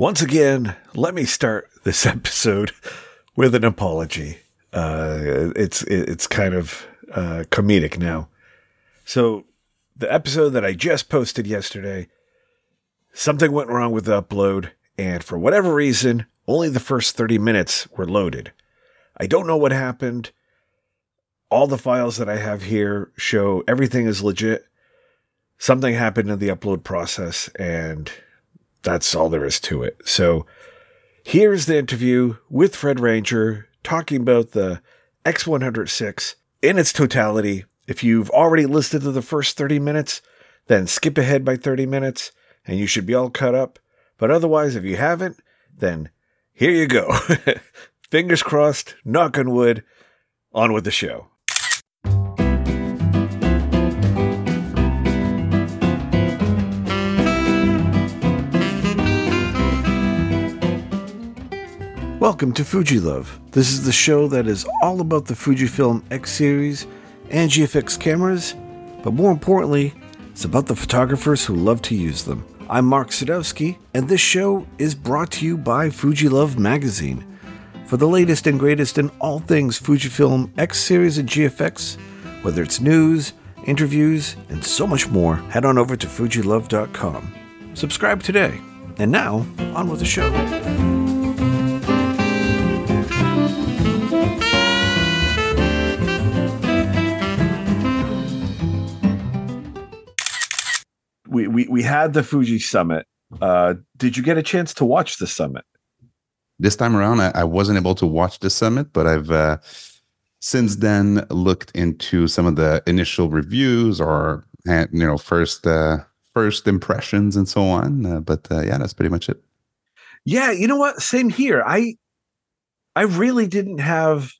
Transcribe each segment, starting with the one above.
Once again, let me start this episode with an apology. Uh, it's it's kind of uh, comedic now. So, the episode that I just posted yesterday, something went wrong with the upload, and for whatever reason, only the first 30 minutes were loaded. I don't know what happened. All the files that I have here show everything is legit. Something happened in the upload process, and that's all there is to it. So here's the interview with Fred Ranger talking about the X100VI in its totality. If you've already listened to the first 30 minutes, then skip ahead by 30 minutes and you should be all cut up. But otherwise, if you haven't, then here you go. Fingers crossed, knock on wood, on with the show. Welcome to Fuji Love. This is the show that is all about the Fujifilm X series and GFX cameras, but more importantly, it's about the photographers who love to use them. I'm Mark Sadowski, and this show is brought to you by Fuji Love magazine. For the latest and greatest in all things Fujifilm X series and GFX, whether it's news, interviews, and so much more, head on over to fujilove.com. Subscribe today. And now, on with the show. We, we had the Fuji Summit. Uh, did you get a chance to watch the summit? This time around, I, I wasn't able to watch the summit, but I've uh, since then looked into some of the initial reviews or you know first uh, first impressions and so on. Uh, but uh, yeah, that's pretty much it. Yeah, you know what? Same here. I I really didn't have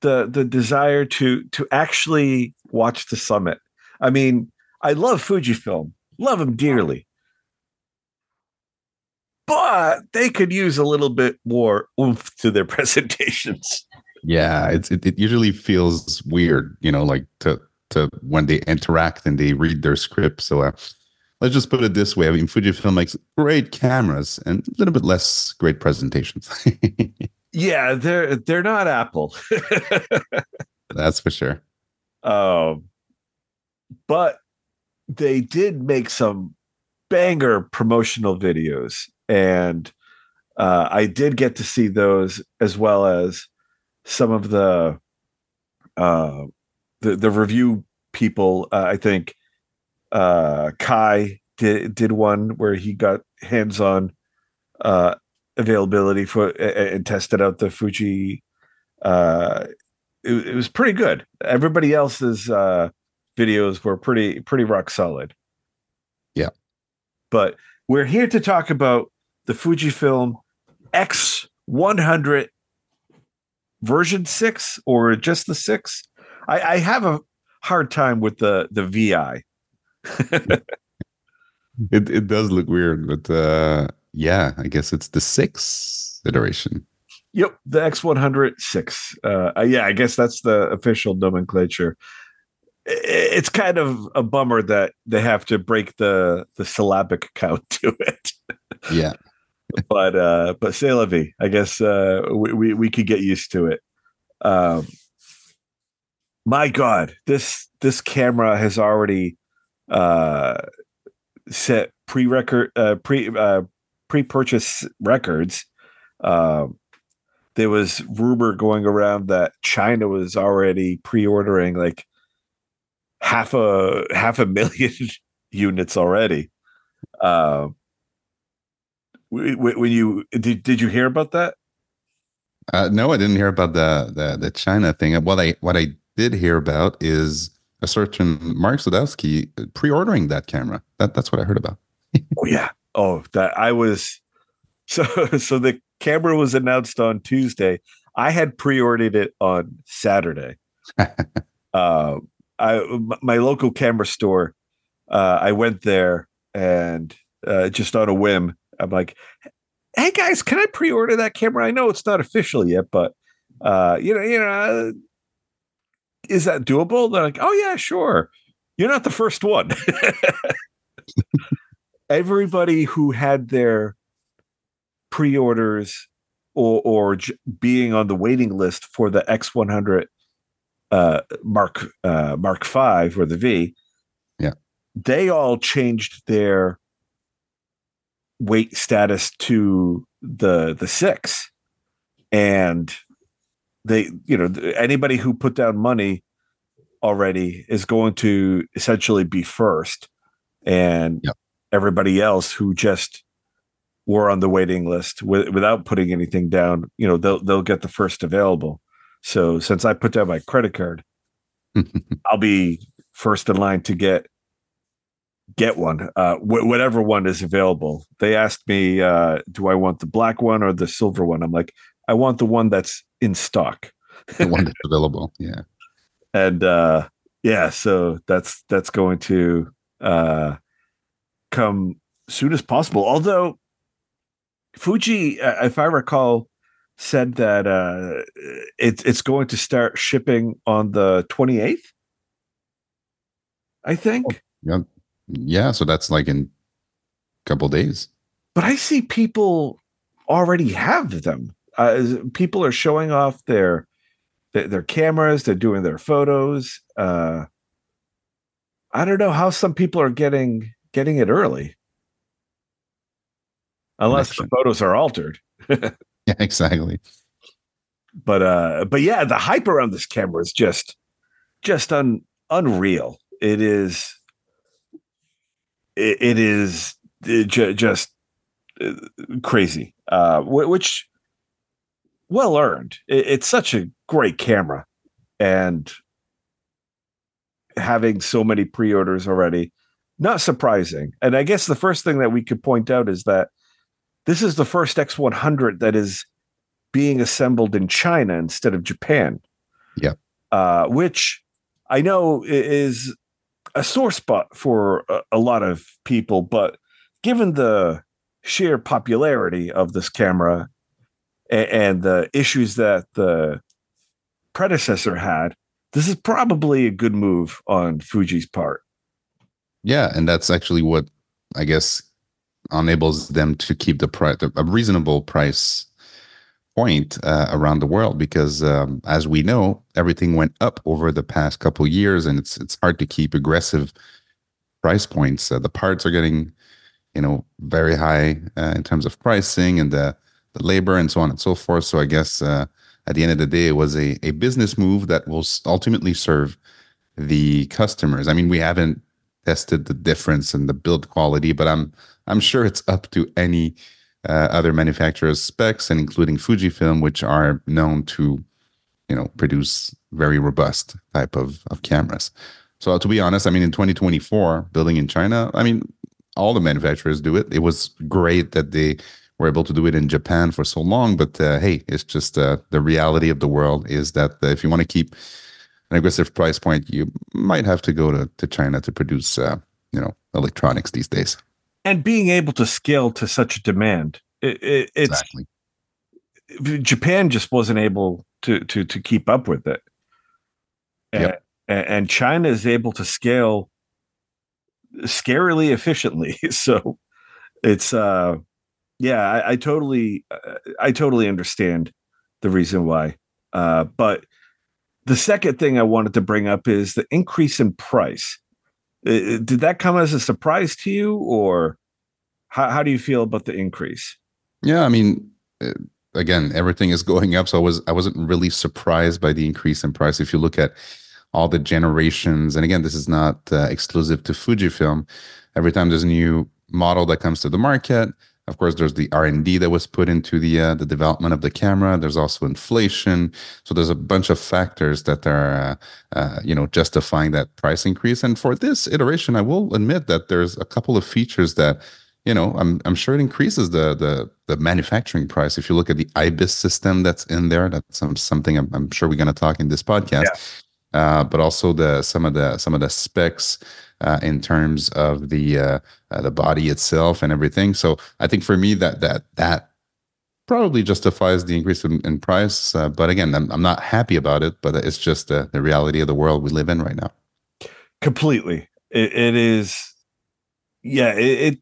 the the desire to to actually watch the summit. I mean, I love Fujifilm, love them dearly. But they could use a little bit more oomph to their presentations. Yeah, it's it, it usually feels weird, you know, like to to when they interact and they read their script. So uh, let's just put it this way: I mean, Fujifilm makes great cameras and a little bit less great presentations. yeah, they're they're not Apple. That's for sure. Um, but they did make some banger promotional videos and uh, i did get to see those as well as some of the uh, the, the review people. Uh, i think uh, kai did, did one where he got hands-on uh, availability for and tested out the fuji uh, it, it was pretty good. Everybody else's videos were pretty pretty rock solid. Yeah. But we're here to talk about the Fujifilm X100 version 6 or just the 6. I, I have a hard time with the the VI. it it does look weird, but uh yeah, I guess it's the 6 iteration. Yep, the X100 6. Uh, yeah, I guess that's the official nomenclature it's kind of a bummer that they have to break the the syllabic count to it. Yeah. but uh but la vie. I guess uh we, we, we could get used to it. Um my god, this this camera has already uh set pre-record uh pre uh pre-purchase records. Um there was rumor going around that China was already pre-ordering like half a half a million units already. Uh, when you did, did you hear about that? Uh, no, I didn't hear about the, the the China thing. What I what I did hear about is a certain Mark Sadowski pre-ordering that camera. That that's what I heard about. oh yeah. Oh, that I was so so the camera was announced on Tuesday. I had pre-ordered it on Saturday. uh, I my local camera store. Uh, I went there and uh, just on a whim, I'm like, "Hey guys, can I pre-order that camera? I know it's not official yet, but uh, you know, you know, uh, is that doable?" They're like, "Oh yeah, sure." You're not the first one. Everybody who had their pre-orders or or being on the waiting list for the X100 uh, Mark uh, Mark Five or the V, Yeah. they all changed their wait status to the the six, and they you know anybody who put down money already is going to essentially be first, and Yep. everybody else who just were on the waiting list wi- without putting anything down, you know, they'll they'll get the first available. So since I put down my credit card, I'll be first in line to get get one, uh, wh- whatever one is available. They asked me, uh, do I want the black one or the silver one? I'm like, I want the one that's in stock. the one that's available. Yeah. and uh yeah so that's that's going to uh come soon as possible although fuji uh, if i recall said that uh it's it's going to start shipping on the 28th i think Yeah. Yeah. So that's like in a couple days. but i see people already have them uh, people are showing off their their, their cameras they're doing their photos uh i don't know how some people are getting getting it early unless the photos are altered Yeah, exactly. but uh but yeah the hype around this camera is just just un, unreal. It is it, it is uh, ju- just uh, crazy uh wh- which well earned. It, it's such a great camera. And having so many pre-orders already not surprising. And i guess the first thing that we could point out is that this is the first x100 that is being assembled in China instead of Japan. Yeah. Uh, which I know is a sore spot for a, a lot of people, but given the sheer popularity of this camera and, and the issues that the predecessor had, this is probably a good move on Fuji's part. Yeah, and that's actually what I guess enables them to keep the price a reasonable price point uh, around the world because um, as we know everything went up over the past couple years and it's it's hard to keep aggressive price points. Uh, the parts are getting you know very high uh, in terms of pricing and the the labor and so on and so forth. So i guess uh, at the end of the day it was a, a business move that will ultimately serve the customers. I mean we haven't tested the difference in the build quality, but I'm I'm sure it's up to any uh, other manufacturer's specs, and including Fujifilm, which are known to, you know, produce very robust type of of cameras. So to be honest, I mean, in 2024, building in China, I mean, all the manufacturers do it. It was great that they were able to do it in Japan for so long, but uh, hey, it's just uh, the reality of the world is that uh, if you want to keep an aggressive price point, you might have to go to, to China to produce, uh, you know, electronics these days. And being able to scale to such a demand, it, it, it's Exactly. Japan just wasn't able to to to keep up with it. Yep. And, and China is able to scale scarily efficiently. So it's uh yeah, I, I totally uh, I totally understand the reason why. Uh but the second thing I wanted to bring up is the increase in price. Uh, Did that come as a surprise to you or how, how do you feel about the increase? Yeah, I mean, uh, again, everything is going up, so I was I wasn't really surprised by the increase in price. If you look at all the generations, and again, this is not uh, exclusive to Fujifilm. Every time there's a new model that comes to the market, of course, there's the R and D that was put into the uh, the development of the camera. There's also inflation, so there's a bunch of factors that are uh, uh, you know justifying that price increase. And for this iteration, I will admit that there's a couple of features that you know, I'm I'm sure it increases the the the manufacturing price. If you look at the IBIS system that's in there, that's something I'm, I'm sure we're going to talk in this podcast. Uh, but also the some of the some of the specs uh, in terms of the uh, uh, the body itself and everything. So I think for me that that that probably justifies the increase in, in price. Uh, but again, I'm I'm not happy about it. But it's just the reality of the world we live in right now. completely it, it is yeah it, it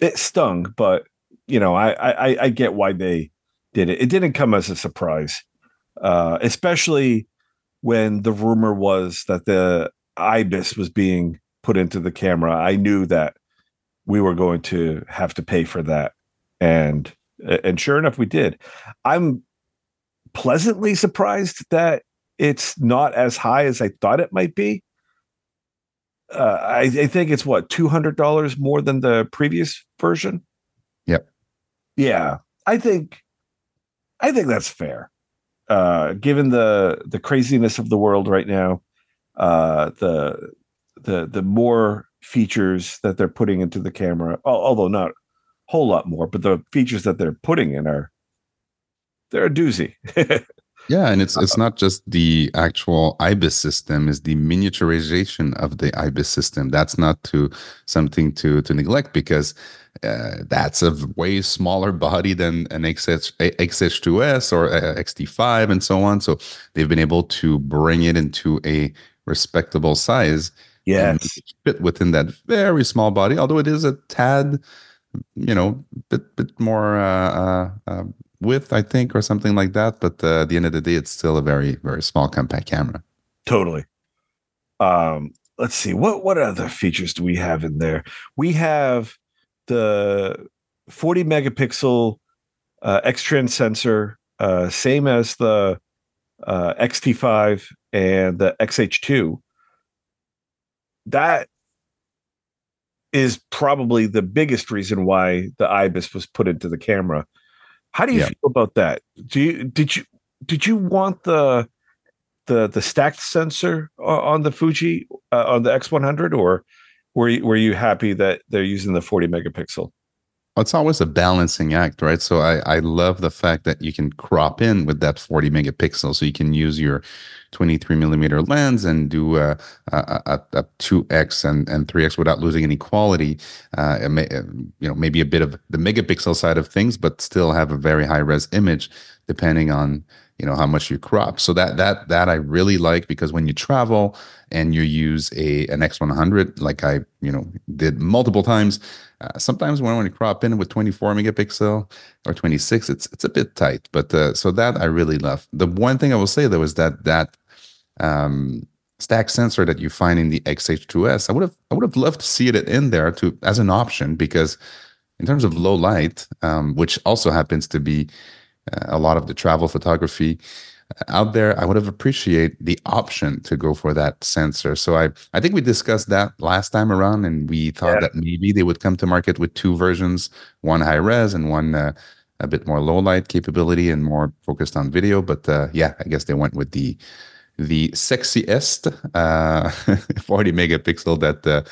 it stung but you know, I, I I get why they did it. It didn't come as a surprise, uh, especially when the rumor was that the ibis was being put into the camera. I knew that we were going to have to pay for that, and and sure enough, we did. I'm pleasantly surprised that it's not as high as I thought it might be. Uh, I, I think it's what two hundred dollars more than the previous version. Yep. Yeah, I think, I think that's fair. Uh, given the the craziness of the world right now, uh, the the the more features that they're putting into the camera, although not a whole lot more, but the features that they're putting in are they're a doozy. Yeah, and it's it's not just the actual IBIS system; is the miniaturization of the IBIS system. That's not to something to to neglect because uh, that's a way smaller body than an XH, XH2S or XT5 and so on. So they've been able to bring it into a respectable size. Yes, fit within that very small body, although it is a tad, you know, bit bit more uh, uh, um, width, I think, or something like that. But uh, at the end of the day, it's still a very, very small compact camera. Totally. Um, let's see what what other features do we have in there? We have the 40 megapixel uh, X-Trans sensor, uh, same as the uh, XT5 and the XH2. That is probably the biggest reason why the IBIS was put into the camera how do you yeah. feel about that? Do you did you did you want the the the stacked sensor on the Fuji uh, on the X100 or were you, were you happy that they're using the 40 megapixel? It's always a balancing act, right? So I, I love the fact that you can crop in with that 40 megapixel. So you can use your 23 millimeter lens and do a, a, a, 2x and, and 3x without losing any quality. Uh, may, you know, maybe a bit of the megapixel side of things, but still have a very high res image depending on you know how much you crop so that that that i really like because when you travel and you use a an x100 like i you know did multiple times uh, sometimes when I want to crop in with 24 megapixel or 26, it's it's a bit tight. But uh, so that I really love. The one thing I will say though is that that um, stack sensor that you find in the XH2S, I would have I would have loved to see it in there to as an option because in terms of low light, um, which also happens to be a lot of the travel photography out there, I would have appreciated the option to go for that sensor. So I, I think we discussed that last time around, and we thought yeah. that maybe they would come to market with two versions, one high res and one uh, a bit more low light capability and more focused on video. But uh, yeah, I guess they went with the the sexiest uh, 40 megapixel that. Uh,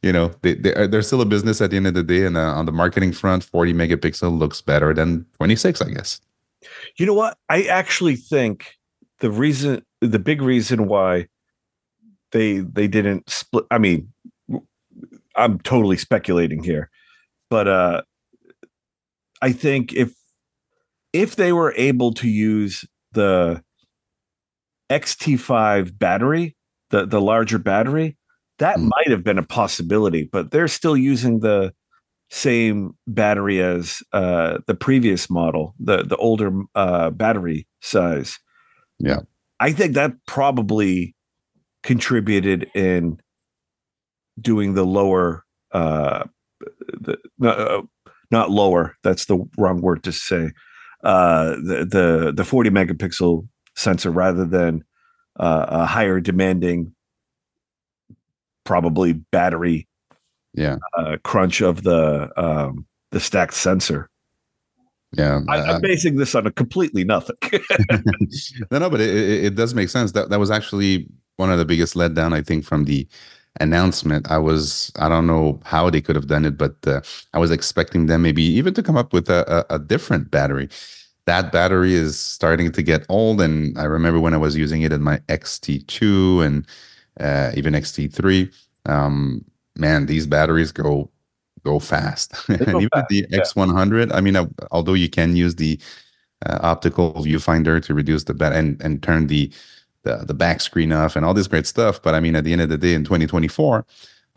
you know they, they are, they're still a business at the end of the day and uh, on the marketing front 40 megapixel looks better than 26 i guess you know what? I actually think the reason, the big reason why they they didn't split. I mean, I'm totally speculating here, but uh, I think if if they were able to use the XT5 battery, the the larger battery, that mm. might have been a possibility. But they're still using the same battery as uh, the previous model, the the older uh, battery size. Yeah, I think that probably contributed in doing the lower, uh, the uh, not lower. That's the wrong word to say. Uh, the the the forty megapixel sensor rather than uh, a higher demanding, probably battery yeah uh, crunch of the um, the stacked sensor. Yeah, I, am basing this on a completely nothing. no, no, but it, it, it, does make sense. That that was actually one of the biggest letdown I think from the announcement. I was I don't know how they could have done it, but uh, I was expecting them maybe even to come up with a, a, a different battery. That battery is starting to get old, and I remember when I was using it in my XT2 and uh, even XT3. Um, man, these batteries go go fast. Go and even fast. the X100, I mean, uh, although you can use the uh, optical viewfinder to reduce the bat and and turn the, the the back screen off and all this great stuff, but I mean, at the end of the day, in 2024,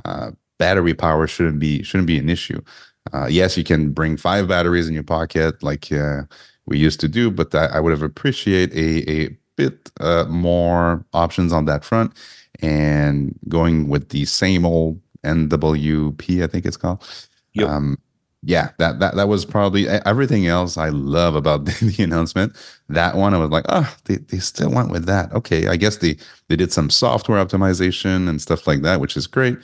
uh, battery power shouldn't be shouldn't be an issue. Uh, yes, you can bring five batteries in your pocket like uh, we used to do, but I, I would have appreciate a, a bit uh, more options on that front and going with the same old NWP, I think it's called. Yep. Um, yeah, that that that was probably everything else I love about the, the, announcement. That one I was like, oh, they, they still went with that. Okay, I guess they they did some software optimization and stuff like that, which is great,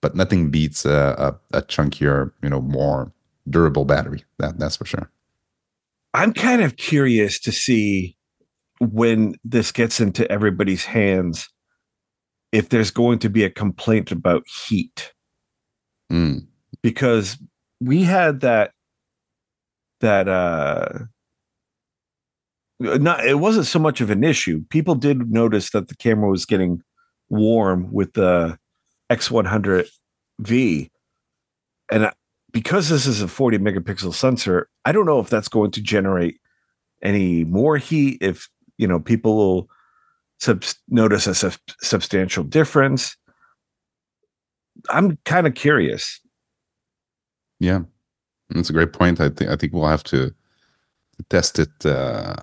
but nothing beats a, a, a chunkier, you know, more durable battery. That that's for sure. I'm kind of curious to see when this gets into everybody's hands if there's going to be a complaint about heat. Mm. Because we had that that uh not it wasn't so much of an issue. People did notice that the camera was getting warm with the X100V. And because this is a 40 megapixel sensor, I don't know if that's going to generate any more heat if, you know, people will sub- notice a sub- substantial difference. I'm kind of curious. Yeah, that's a great point. I think I think we'll have to test it. Uh,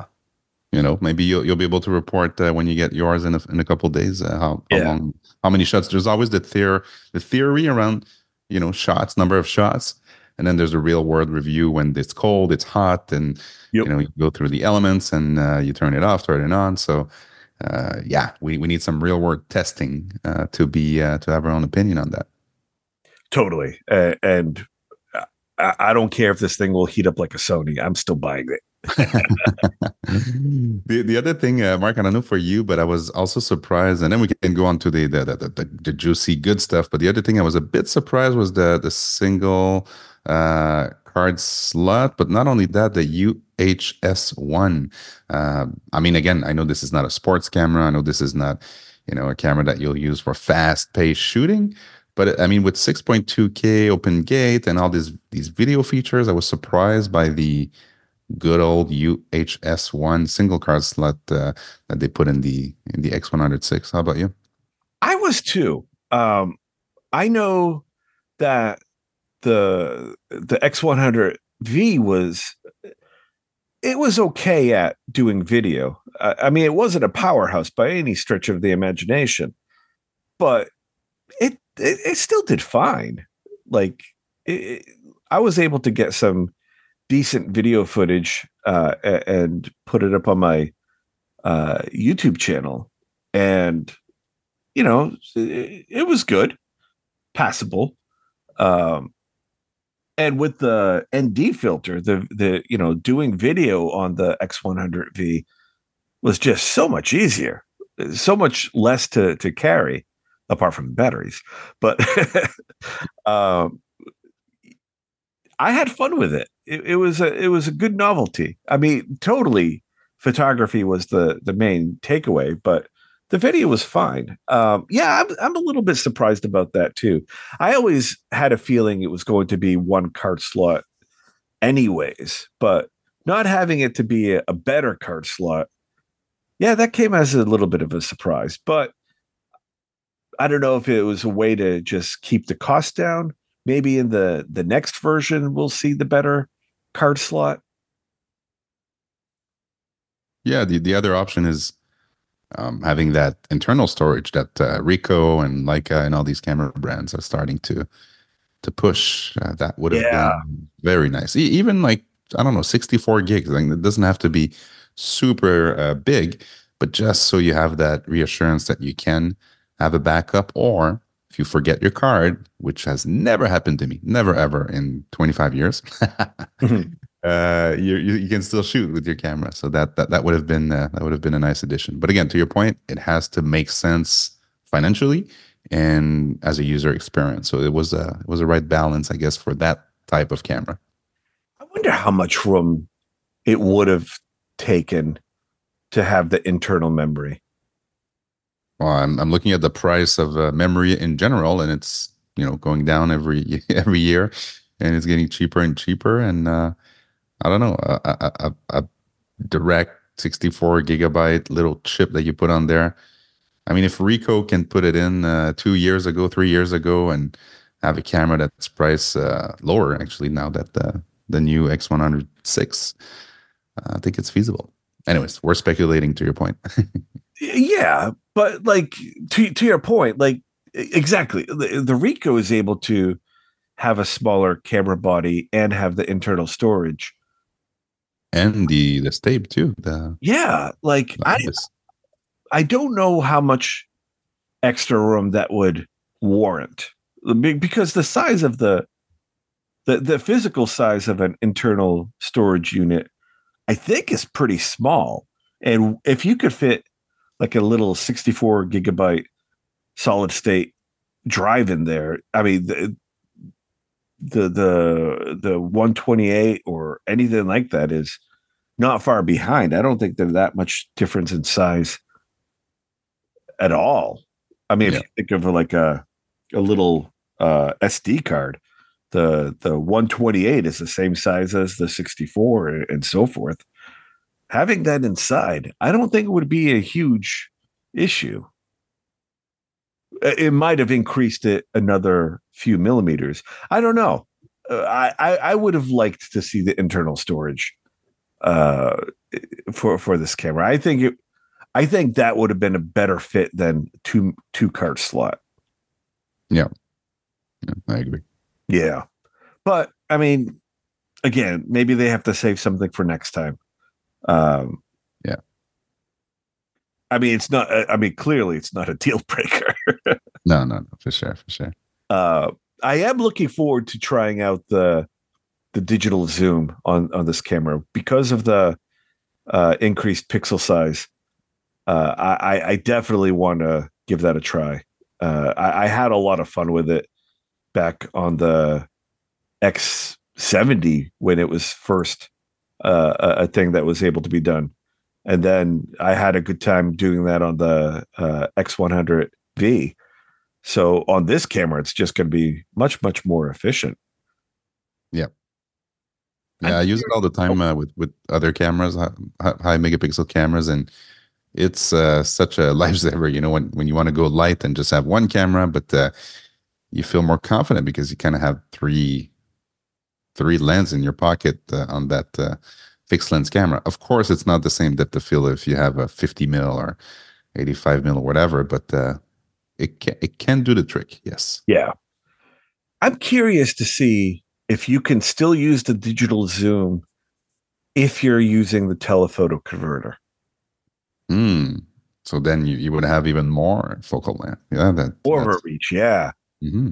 you know, maybe you'll you'll be able to report uh, when you get yours in a, in a couple days uh, how, how Yeah. long how many shots. There's always the theory the theory around you know shots, number of shots, and then there's a real world review when it's cold, it's hot, and Yep. you know you go through the elements and uh, you turn it off, turn it on. So uh, yeah, we we need some real world testing uh, to be uh, to have our own opinion on that. Totally. Uh, and I, I don't care if this thing will heat up like a Sony. I'm still buying it. the the other thing, uh, Mark, I don't know for you, but I was also surprised, and then we can go on to the the, the the the juicy good stuff. But the other thing I was a bit surprised was the the single uh, card slot, but not only that, the UHS one. Uh, I mean, again, I know this is not a sports camera. I know this is not you know a camera that you'll use for fast paced shooting. But I mean, with 6.2K open gate and all these these video features, I was surprised by the good old UHS1 single card slot uh, that they put in the in the X100VI. How about you? I was too. Um, I know that the the X100V was it was okay at doing video. I, I mean, it wasn't a powerhouse by any stretch of the imagination, but it it, it still did fine. Like it, I was able to get some decent video footage uh, and put it up on my uh, YouTube channel, and you know, it, it was good, passable. Um, and with the ND filter, the the you know doing video on the X100V was just so much easier, so much less to to carry, apart from batteries. But um, I had fun with it. it. It was a it was a good novelty. I mean, totally, photography was the the main takeaway, but the video was fine. Um, yeah, I'm I'm a little bit surprised about that too. I always had a feeling it was going to be one card slot, anyways, but not having it to be a, a better card slot, yeah, that came as a little bit of a surprise. But I don't know if it was a way to just keep the cost down. Maybe in the the next version we'll see the better card slot. Yeah, the, the other option is um, having that internal storage that uh, Ricoh and Leica and all these camera brands are starting to to push. Uh, that would have Yeah. been very nice. E- even like I don't know, 64 gigs. Like it doesn't have to be super uh, big, but just so you have that reassurance that you can have a backup, or if you forget your card, which has never happened to me, never ever in 25 years. uh, you, you can still shoot with your camera. So that that that would have been uh, that would have been a nice addition. But again, to your point, it has to make sense financially and as a user experience. So it was a it was a right balance, I guess, for that type of camera. I wonder how much room it would have taken to have the internal memory. Well, I'm I'm looking at the price of uh, memory in general, and it's you know going down every every year, and it's getting cheaper and cheaper. And uh, I don't know a, a, a, direct 64 gigabyte little chip that you put on there. I mean, if Ricoh can put it in uh, two years ago, three years ago, and have a camera that's priced uh, lower actually now that the the new X100VI uh, I think it's feasible. Anyways, we're speculating to your point. yeah, but like to to your point, like exactly the, the Ricoh is able to have a smaller camera body and have the internal storage and the the stabe too. The yeah, like I I don't know how much extra room that would warrant because the size of the the the physical size of an internal storage unit I think is pretty small. And if you could fit like a little 64 gigabyte solid state drive in there, I mean the the the the 128 or anything like that is not far behind. I don't think there's that much difference in size at all. I mean, yeah. if you think of like a a little uh, SD card, the the 128 is the same size as the 64 and so forth. Having that inside, I don't think it would be a huge issue. It might have increased it another few millimeters. I don't know. Uh, I, I, I would have liked to see the internal storage uh, for for this camera. I think it. I think that would have been a better fit than two two card slot. Yeah. yeah, I agree. Yeah, but I mean, again, maybe they have to save something for next time. Um, yeah. I mean, it's not. I mean, clearly, it's not a deal breaker. no, no, no, for sure, for sure. Uh, I am looking forward to trying out the the digital zoom on on this camera because of the uh, increased pixel size. Uh, I, I definitely want to give that a try. Uh, I, I, had a lot of fun with it back on the X70 when it was first uh, a thing that was able to be done. And then I had a good time doing that on the uh, X100V. So on this camera, it's just going to be much, much more efficient. Yeah. Yeah, i use it all the time uh, with with other cameras, high, high megapixel cameras, and it's uh, such a lifesaver. You know, when when you want to go light and just have one camera, but uh, you feel more confident because you kind of have three three lens in your pocket uh, on that uh, fixed lens camera. Of course, it's not the same depth of field if you have a 50 mil or 85 mil or whatever, but uh, it can, it can do the trick. Yes. Yeah. I'm curious to see if you can still use the digital zoom if you're using the telephoto converter. Hmm. So then you, you would have even more focal length. Yeah. That, more reach. Yeah. Mm-hmm.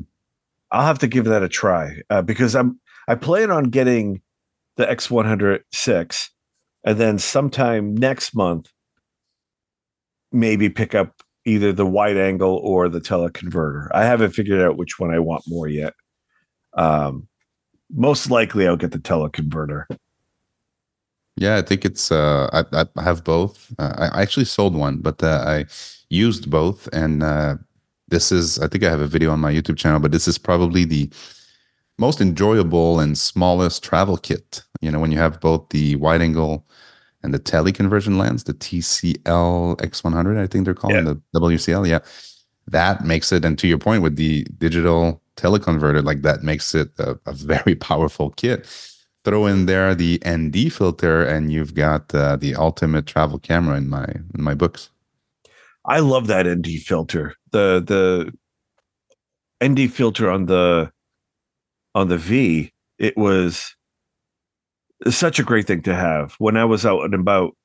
I'll have to give that a try uh, because I'm I plan on getting the X100VI and then sometime next month maybe pick up either the wide angle or the teleconverter. I haven't figured out which one I want more yet. Um, most likely I'll get the teleconverter. Yeah, I think it's. Uh, I, I have both. Uh, I actually sold one, but uh, I used both, and uh, this is. I think I have a video on my YouTube channel, but this is probably the most enjoyable and smallest travel kit. You know, when you have both the wide angle and the tele conversion lens, the TCL X100, I think they're calling yeah. the WCL. Yeah, that makes it. And to your point, with the digital teleconverter like that makes it a, a, very powerful kit. Throw in there the nd filter and you've got uh, the ultimate travel camera in my in my books. I love that nd filter. The the nd filter on the on the v it was such a great thing to have. When i was out and about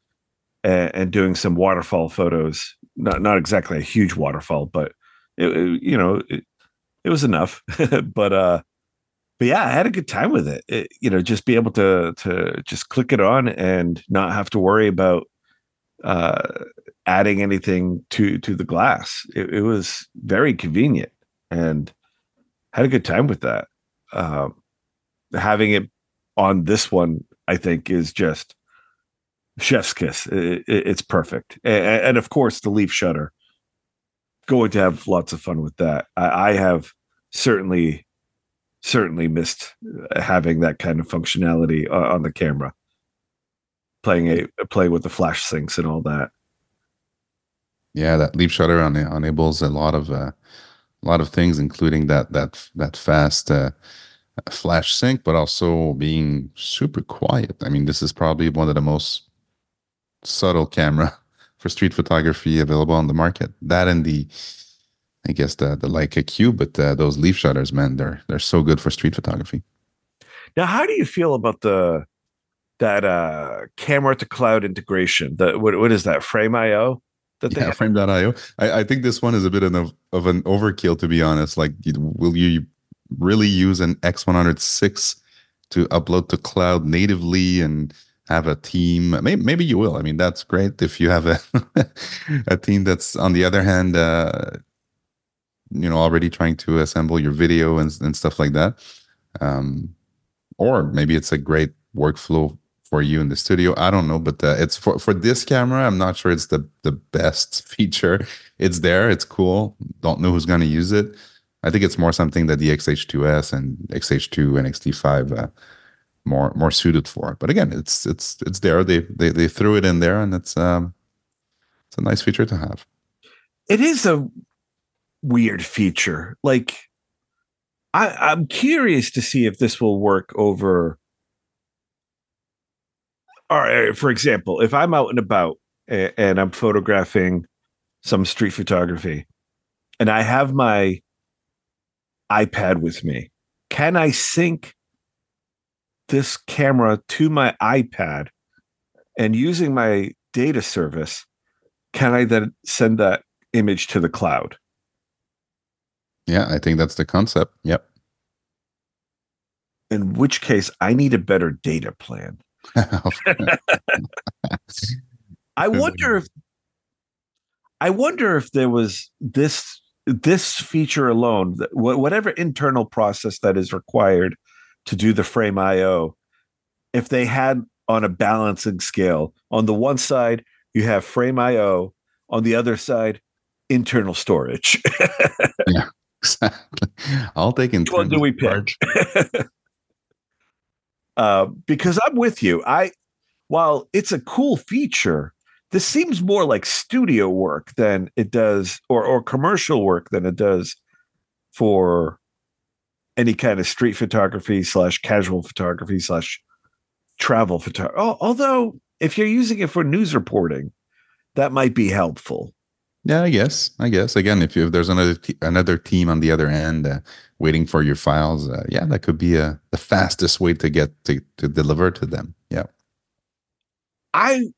and, and doing some waterfall photos not not exactly a huge waterfall but it, it, you know it, it was enough. but uh but yeah, I had a good time with it. it. You know, just be able to to just click it on and not have to worry about uh adding anything to to the glass. It, it was very convenient and had a good time with that. Um having it on this one, I think, is just chef's kiss. It, it, it's perfect, and, and, of course the leaf shutter going to have lots of fun with that. I, I have certainly certainly missed uh, having that kind of functionality uh, on the camera playing a playing with the flash syncs and all that yeah that leaf shutter on, enables a lot of uh, a lot of things, including that that that fast uh, flash sync, but also being super quiet. I mean, this is probably one of the most subtle camera for street photography available on the market. That and the, I guess the the Leica Q, but uh, those leaf shutters, man, they're they're so good for street photography. Now, how do you feel about the that uh camera to cloud integration? The what what is that? Frame.io? That they yeah, Frame.io. I, I think this one is a bit of, of an overkill, to be honest. Like, will you really use an X100VI to upload to cloud natively and have a team? Maybe, maybe you will. I mean, that's great if you have a a team that's on the other hand, uh, you know, already trying to assemble your video and, and stuff like that. Um, or maybe it's a great workflow for you in the studio. I don't know, but uh, it's for for this camera. I'm not sure it's the the best feature. It's there. It's cool. Don't know who's going to use it. I think it's more something that the XH2S and XH2 and XT5 uh, more more suited for. But again, it's it's it's there. They they they threw it in there, and it's um it's a nice feature to have. It is a weird feature. Like I I'm curious to see if this will work over all right, for example, if I'm out and about and, and I'm photographing some street photography and I have my iPad with me, can I sync this camera to my iPad and using my data service, can I then send that image to the cloud? Yeah, I think that's the concept. Yep. In which case, I need a better data plan. I wonder if I wonder if there was this this feature alone, whatever internal process that is required to do the Frame.io, if they had on a balancing scale, on the one side you have Frame.io, on the other side internal storage. yeah, exactly. I'll take internal. One do we pick? Uh, because I'm with you. I while it's a cool feature, this seems more like studio work than it does, or or commercial work than it does for any kind of street photography slash casual photography slash travel photography. Although, if you're using it for news reporting, that might be helpful. Yeah, I guess. I guess again, if, you, if there's another another team on the other end uh, waiting for your files, uh, yeah, that could be a uh, the fastest way to get to to deliver to them. Yeah, I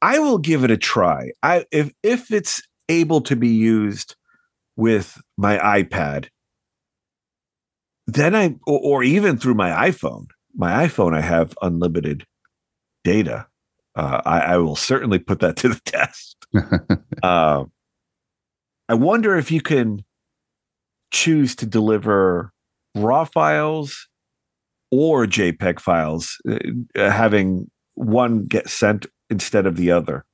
I will give it a try. I if if it's able to be used with my iPad, then I or, or even through my iPhone. My iPhone, I have unlimited data. Uh, I, I, will certainly put that to the test. uh, I wonder if you can choose to deliver raw files or JPEG files, uh, having one get sent instead of the other.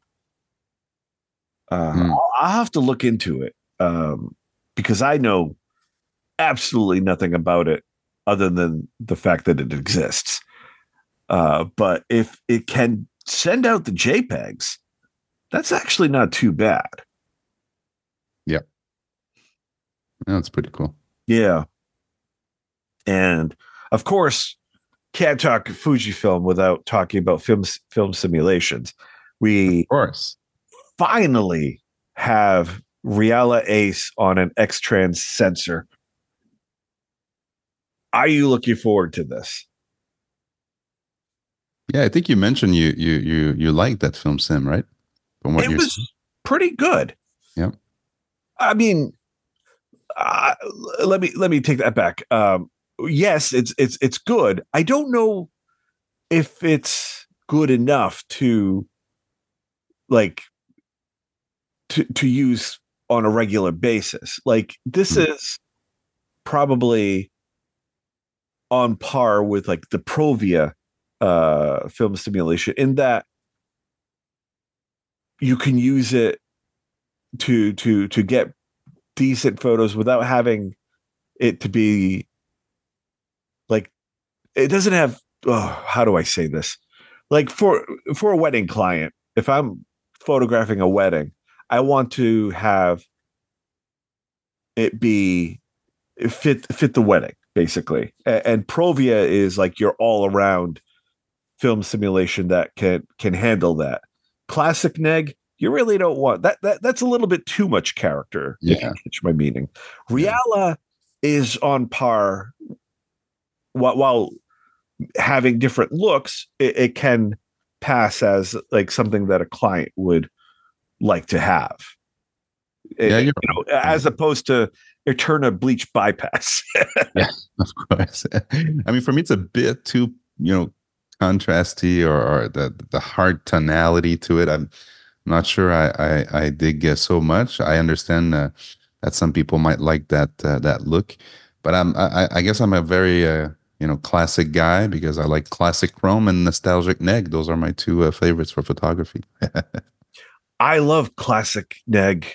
Uh, mm. I'll, I'll, have to look into it um, because I know absolutely nothing about it other than the fact that it exists. Uh, but if it can send out the JPEGs, that's actually not too bad. Yeah. That's pretty cool. Yeah. And of course, can't talk Fujifilm without talking about film film simulations. We of course finally have Reala Ace on an X-Trans sensor. Are you looking forward to this? Yeah, I think you mentioned you you you you like that film sim, right? From what it was saying. pretty good. Yeah. I mean, uh, let me let me take that back. Um, yes, it's it's it's good. I don't know if it's good enough to like to to use on a regular basis. Like this mm-hmm. is probably on par with like the Provia uh film simulation in that you can use it to to to get decent photos without having it to be like it doesn't have oh, how do I say this? Like for for a wedding client, if I'm photographing a wedding, I want to have it be it fit fit the wedding basically. And, and Provia is like your all around film simulation that can can handle that. Classic Neg, you really don't want that. That that's a little bit too much character. Yeah. if you catch my meaning. Reala is on par. While, while having different looks, it, it can pass as like something that a client would like to have. Yeah, you're you know, as opposed to Eterna Bleach bypass. yeah, Of course. I mean, for me, it's a bit too, you know, contrasty or, or the the hard tonality to it. I'm not sure I I, I dig uh, so much. I understand uh, that some people might like that uh, that look, but I'm I, I guess I'm a very uh, you know classic guy because I like classic chrome and nostalgic neg. Those are my two uh, favorites for photography. I love classic neg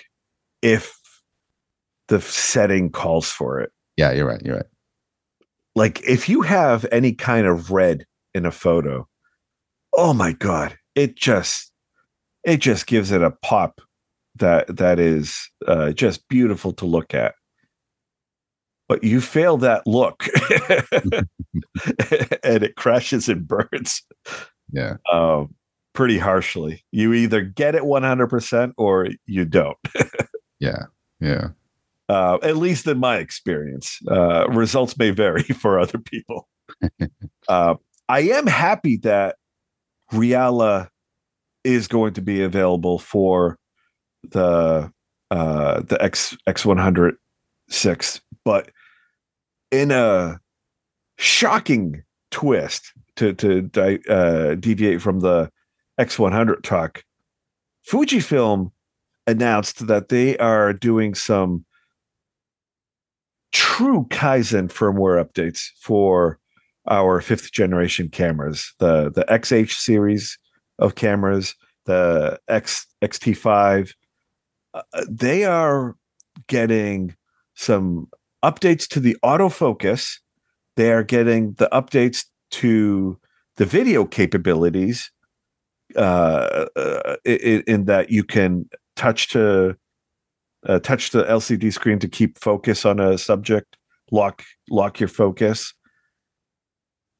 if the setting calls for it. yeah, you're right. You're right. Like if you have any kind of red in a photo, oh my god, it just it just gives it a pop that that is uh, just beautiful to look at. But you fail that look, and it crashes and burns. Yeah. um, pretty harshly. You either get it 100% or you don't. Yeah. Yeah. Uh, at least in my experience, uh, results may vary for other people. uh, I am happy that Reala is going to be available for the uh, the X X one hundred six, but in a shocking twist to to di- uh, deviate from the X one hundred talk, Fujifilm announced that they are doing some true Kaizen firmware updates for our fifth generation cameras, the the XH series of cameras, the X XT5. Uh, they are getting some updates to the autofocus. They are getting the updates to the video capabilities uh, uh, in, in that you can touch to uh, touch the LCD screen to keep focus on a subject, lock lock your focus.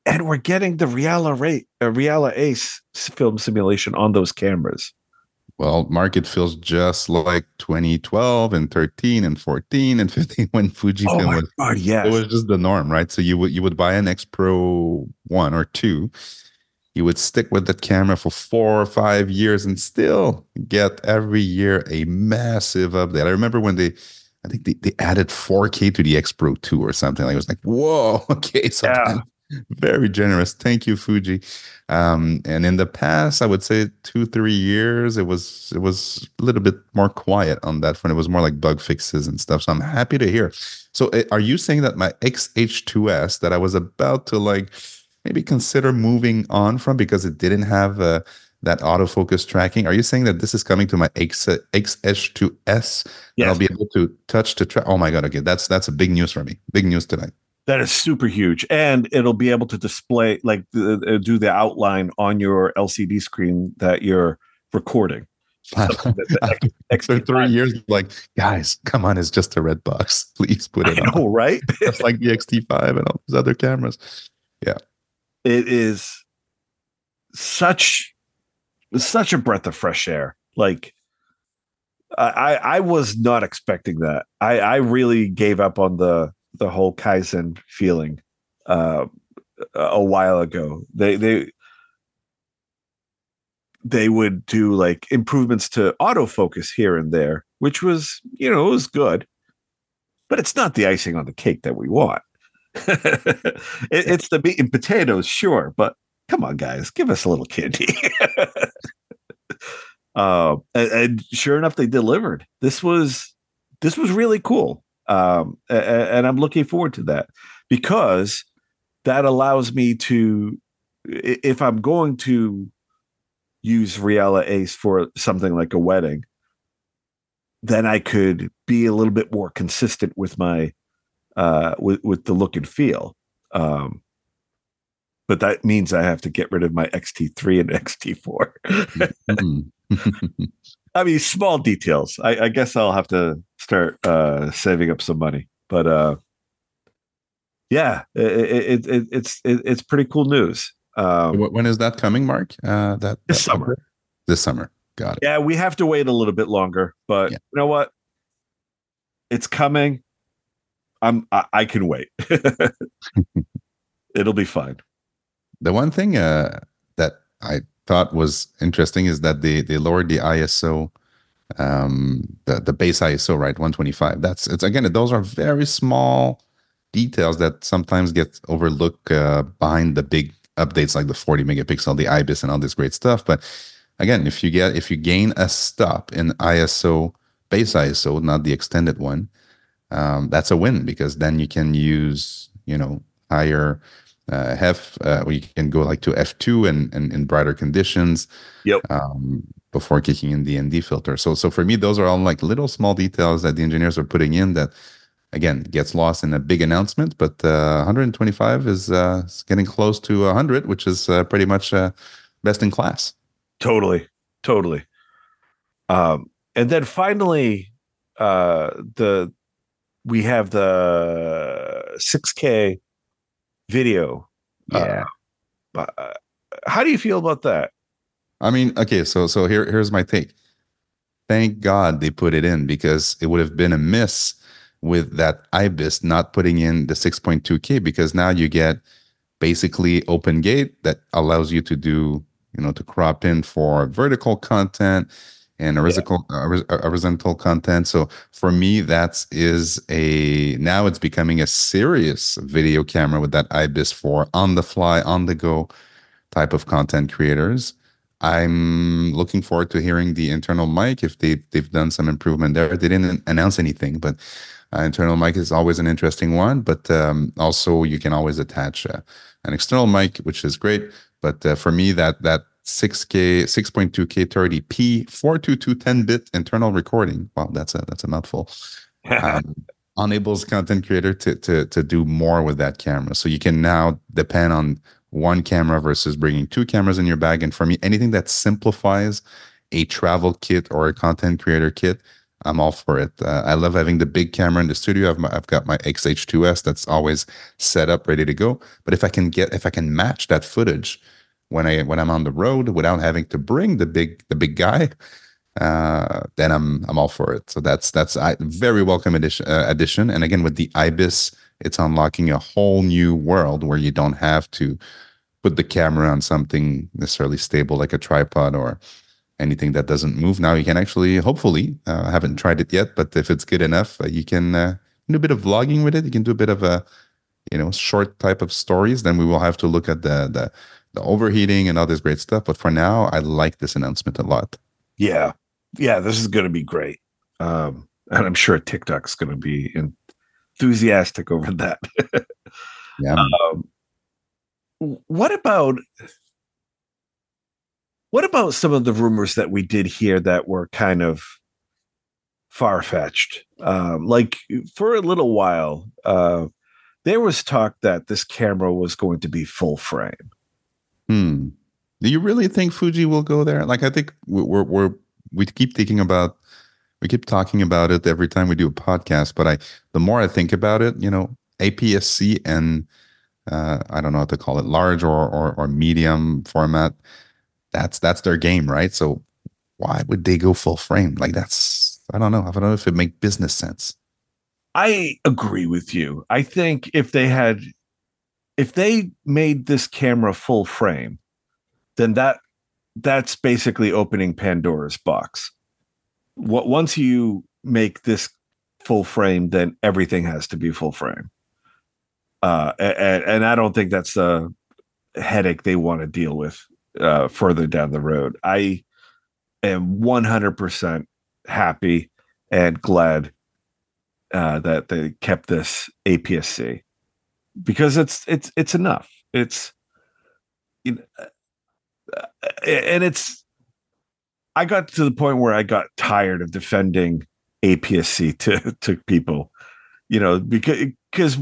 And we're getting the Reala rate, uh, Reala Ace film simulation on those cameras. Well, market feels just like 2012 and 13 and 14 and 15 when Fujifilm Oh my was god, yes. it was just the norm, right? So you would you would buy an X Pro one or two, you would stick with that camera for four or five years and still get every year a massive update. I remember when they I think they, they added 4K to the X Pro 2 or something. Like it was like, whoa, okay, so Yeah. very generous. Thank you, Fuji. Um, and in the past, I would say two, three years, it was it was a little bit more quiet on that front. It was more like bug fixes and stuff. So I'm happy to hear. So uh, are you saying that my XH2S that I was about to like maybe consider moving on from because it didn't have uh, that autofocus tracking? Are you saying that this is coming to my X XH2S and Yes. I'll be able to touch to track? Oh my god! Okay, that's that's a big news for me. Big news tonight. That is super huge, and it'll be able to display like the, uh, do the outline on your LCD screen that you're recording. Something that the X- After three years, like guys, come on, it's just a red box. Please put I it on. know, right? it's like the XT5 and all those other cameras. It is such such a breath of fresh air. Like I I was not expecting that. I I really gave up on the the whole Kaizen feeling uh, a while ago. They they they would do like improvements to autofocus here and there, which was you know it was good, but it's not the icing on the cake that we want. it, it's the meat and potatoes, sure, but come on, guys, give us a little candy. uh, and, and sure enough, they delivered. This was this was really cool, um, a- a- and I'm looking forward to that because that allows me to, if I'm going to use Reala Ace for something like a wedding, then I could be a little bit more consistent with my uh, with with the look and feel. Um, but that means I have to get rid of my XT3 and XT4. Hmm. I mean, small details. I, I guess I'll have to start uh, saving up some money, but uh, yeah, it, it, it, it's it's pretty cool news. Um, when is that coming, Mark? Uh, that this that summer. This summer. Got it. Yeah, we have to wait a little bit longer, but yeah. you know what? It's coming. I'm. I, I can wait. It'll be fine. The one thing uh, that I thought was interesting is that they they lowered the ISO, um, the the base ISO, right, 125. That's it's again those are very small details that sometimes get overlooked uh, behind the big updates like the 40 megapixel, the IBIS, and all this great stuff. But again, if you get if you gain a stop in ISO base ISO, not the extended one, um, that's a win because then you can use you know higher uh, have uh, you can go like to f2 and, and in brighter conditions yep. um, before kicking in the nd filter. So so for me those are all like little small details that the engineers are putting in that again gets lost in a big announcement but uh, 125 is, uh, getting close to 100 which is uh, pretty much uh, best in class. Totally. Totally. Um, and then finally uh, the we have the 6k video. Yeah. Uh, uh, how do you feel about that? I mean, okay, so so here here's my take. Thank God they put it in because it would have been a miss with that IBIS not putting in the 6.2K because now you get basically open gate that allows you to do, you know, to crop in for vertical content and horizontal yeah. horizontal content. So for me, that is a now it's becoming a serious video camera with that IBIS for on the fly, on the go type of content creators. I'm looking forward to hearing the internal mic if they they've done some improvement there. They didn't announce anything, but uh, internal mic is always an interesting one. But um, also you can always attach uh, an external mic, which is great. But uh, for me, that that 6K, 6.2K 30p, 422 10-bit internal recording. Wow, that's a that's a mouthful. um, enables content creator to to to do more with that camera. So you can now depend on one camera versus bringing two cameras in your bag. And for me, anything that simplifies a travel kit or a content creator kit, I'm all for it. Uh, I love having the big camera in the studio. I've, my, I've got my XH2S that's always set up, ready to go. But if I can get, if I can match that footage when I when I'm on the road without having to bring the big the big guy, uh, then I'm I'm all for it. So that's that's a very welcome addition. Uh, addition. And again, with the IBIS, it's unlocking a whole new world where you don't have to put the camera on something necessarily stable like a tripod or anything that doesn't move. Now you can actually, hopefully, uh, I haven't tried it yet, but if it's good enough, uh, you can uh, do a bit of vlogging with it. You can do a bit of a, you know, short type of stories. Then we will have to look at the the the overheating and all this great stuff. But for now, I like this announcement a lot. Yeah. Yeah, this is going to be great. Um, and I'm sure TikTok's going to be enthusiastic over that. yeah. Um, what about what about some of the rumors that we did hear that were kind of far fetched? Um, like for a little while, uh, there was talk that this camera was going to be full frame. Hmm. Do you really think Fuji will go there? Like, I think we're, we're we keep thinking about we keep talking about it every time we do a podcast. But I, the more I think about it, you know, APS-C and uh, I don't know what to call it, large or, or or medium format. That's that's their game, right? So why would they go full frame? Like that's I don't know. I don't know if it make business sense. I agree with you. I think if they had if they made this camera full frame, then that that's basically opening Pandora's box. What once you make this full frame, then everything has to be full frame. Uh, and, and I don't think that's a headache they want to deal with uh, further down the road. I am 100% happy and glad uh, that they kept this APS-C because it's it's it's enough. It's you know, uh, and it's I got to the point where I got tired of defending APS-C to to people, you know, because because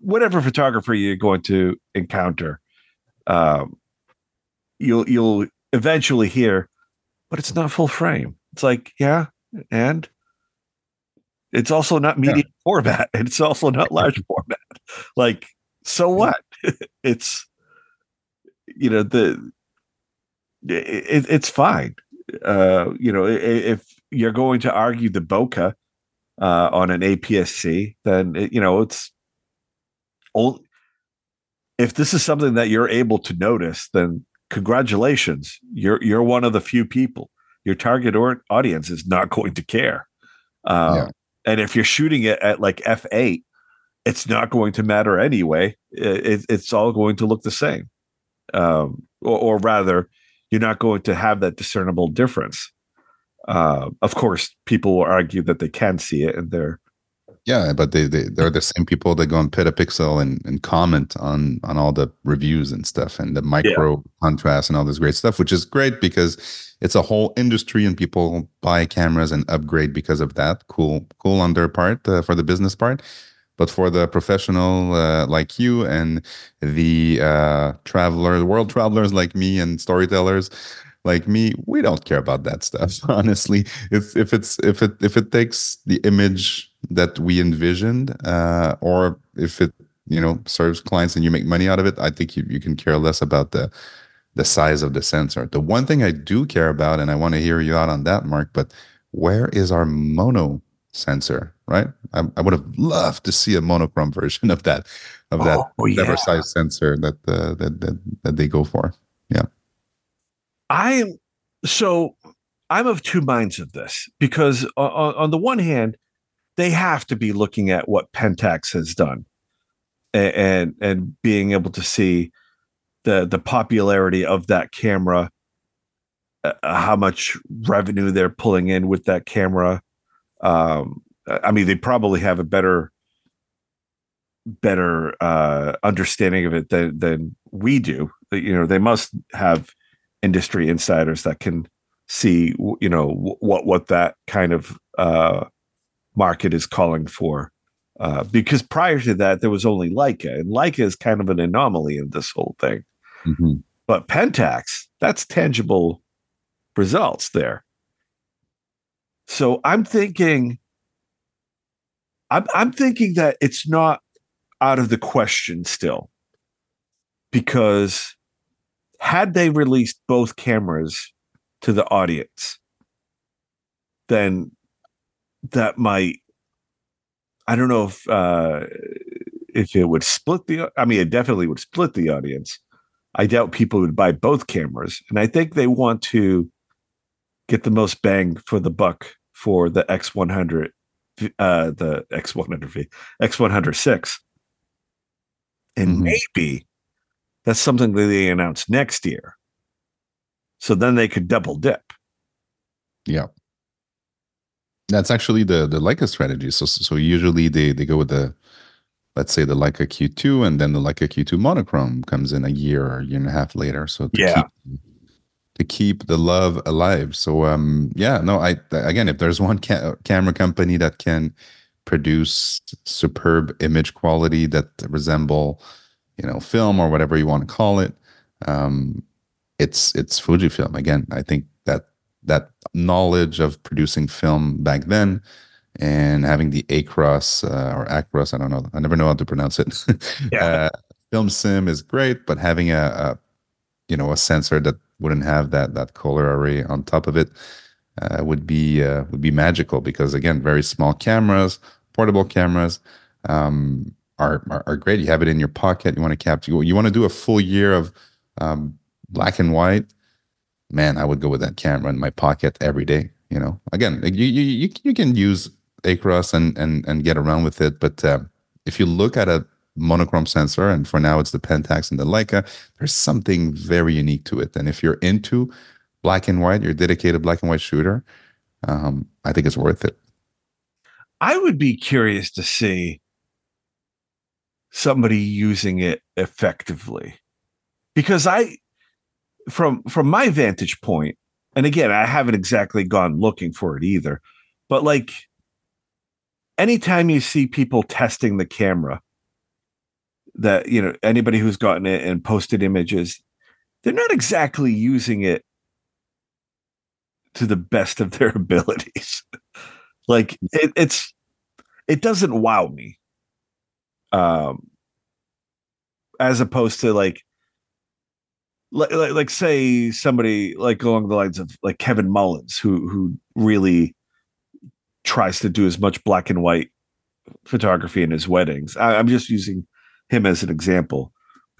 whatever photographer you're going to encounter, um, you'll you'll eventually hear, but it's not full frame. It's like, yeah, and it's also not medium yeah. format. It's also not large format. Like, so what? it's you know the it, it's fine. Uh, you know, if you're going to argue the bokeh uh, on an APS-C, then it, you know it's only if this is something that you're able to notice, then congratulations, you're you're one of the few people. Your target or audience is not going to care. Um, yeah. And if you're shooting it at like f8, it's not going to matter anyway. It, it's all going to look the same, um, or, or, rather, you're not going to have that discernible difference. Uh, of course, people will argue that they can see it, and they're yeah, but they, they they're the same people that go on Petapixel and, and comment on on all the reviews and stuff and the micro yeah. contrast and all this great stuff, which is great because it's a whole industry and people buy cameras and upgrade because of that. Cool, cool on their part uh, for the business part, but for the professional uh, like you and the uh, travelers, world travelers like me and storytellers like me, we don't care about that stuff. Honestly, if if it's if it if it takes the image that we envisioned, uh, or if it you know serves clients and you make money out of it, I think you, you can care less about the the size of the sensor. The one thing I do care about, and I want to hear you out on that, Mark, but where is our mono sensor? Right, I, I would have loved to see a monochrome version of that of that oh, yeah. size sensor that, uh, that that that they go for. Yeah. I'm so I'm of two minds of this because on, on, the one hand, they have to be looking at what Pentax has done and, and and, being able to see the the popularity of that camera, uh, how much revenue they're pulling in with that camera. Um, I mean, they probably have a better better uh, understanding of it than than we do. You know, they must have industry insiders that can see you know what what that kind of uh, market is calling for. Uh, because prior to that, there was only Leica, and Leica is kind of an anomaly in this whole thing. Mm-hmm. But Pentax, that's tangible results there. So I'm thinking, I'm I'm thinking that it's not out of the question still, because had they released both cameras to the audience, then that might I don't know if uh if it would split the I mean it definitely would split the audience. I doubt people would buy both cameras. And I think they want to get the most bang for the buck for the X100 uh the X100V X106. And mm-hmm. maybe that's something that they announce next year. So then they could double dip. Yeah. That's actually the the Leica strategy. So so usually they they go with the let's say the Leica Q2 and then the Leica Q2 monochrome comes in a year or year and a half later. So to yeah. keep to keep the love alive. So um yeah, no, I again if there's one ca- camera company that can produce superb image quality that resemble you know film or whatever you want to call it um, it's it's fujifilm again i think that that knowledge of producing film back then and having the acros uh, or acros i don't know i never know how to pronounce it yeah. uh, film sim is great but having a, a, you know a sensor that wouldn't have that that color array on top of it uh, would be uh, would be magical because again very small cameras portable cameras um, are, are, are great. You have it in your pocket. You want to capture. You, want to do a full year of um, black and white. Man, I would go with that camera in my pocket every day. You know, again, you you you, you can use Acros and and and get around with it, but uh, if you look at a monochrome sensor, and for now it's the Pentax and the Leica, there's something very unique to it. And if you're into black and white, you're a dedicated black and white shooter, um, I think it's worth it. I would be curious to see somebody using it effectively because i from from my vantage point and again i haven't exactly gone looking for it either but like anytime you see people testing the camera that you know anybody who's gotten it and posted images they're not exactly using it to the best of their abilities. like it, it's it doesn't wow me. Um as opposed to like like, like, like say somebody like along the lines of like Kevin Mullins who who really tries to do as much black and white photography in his weddings. I, am just using him as an example.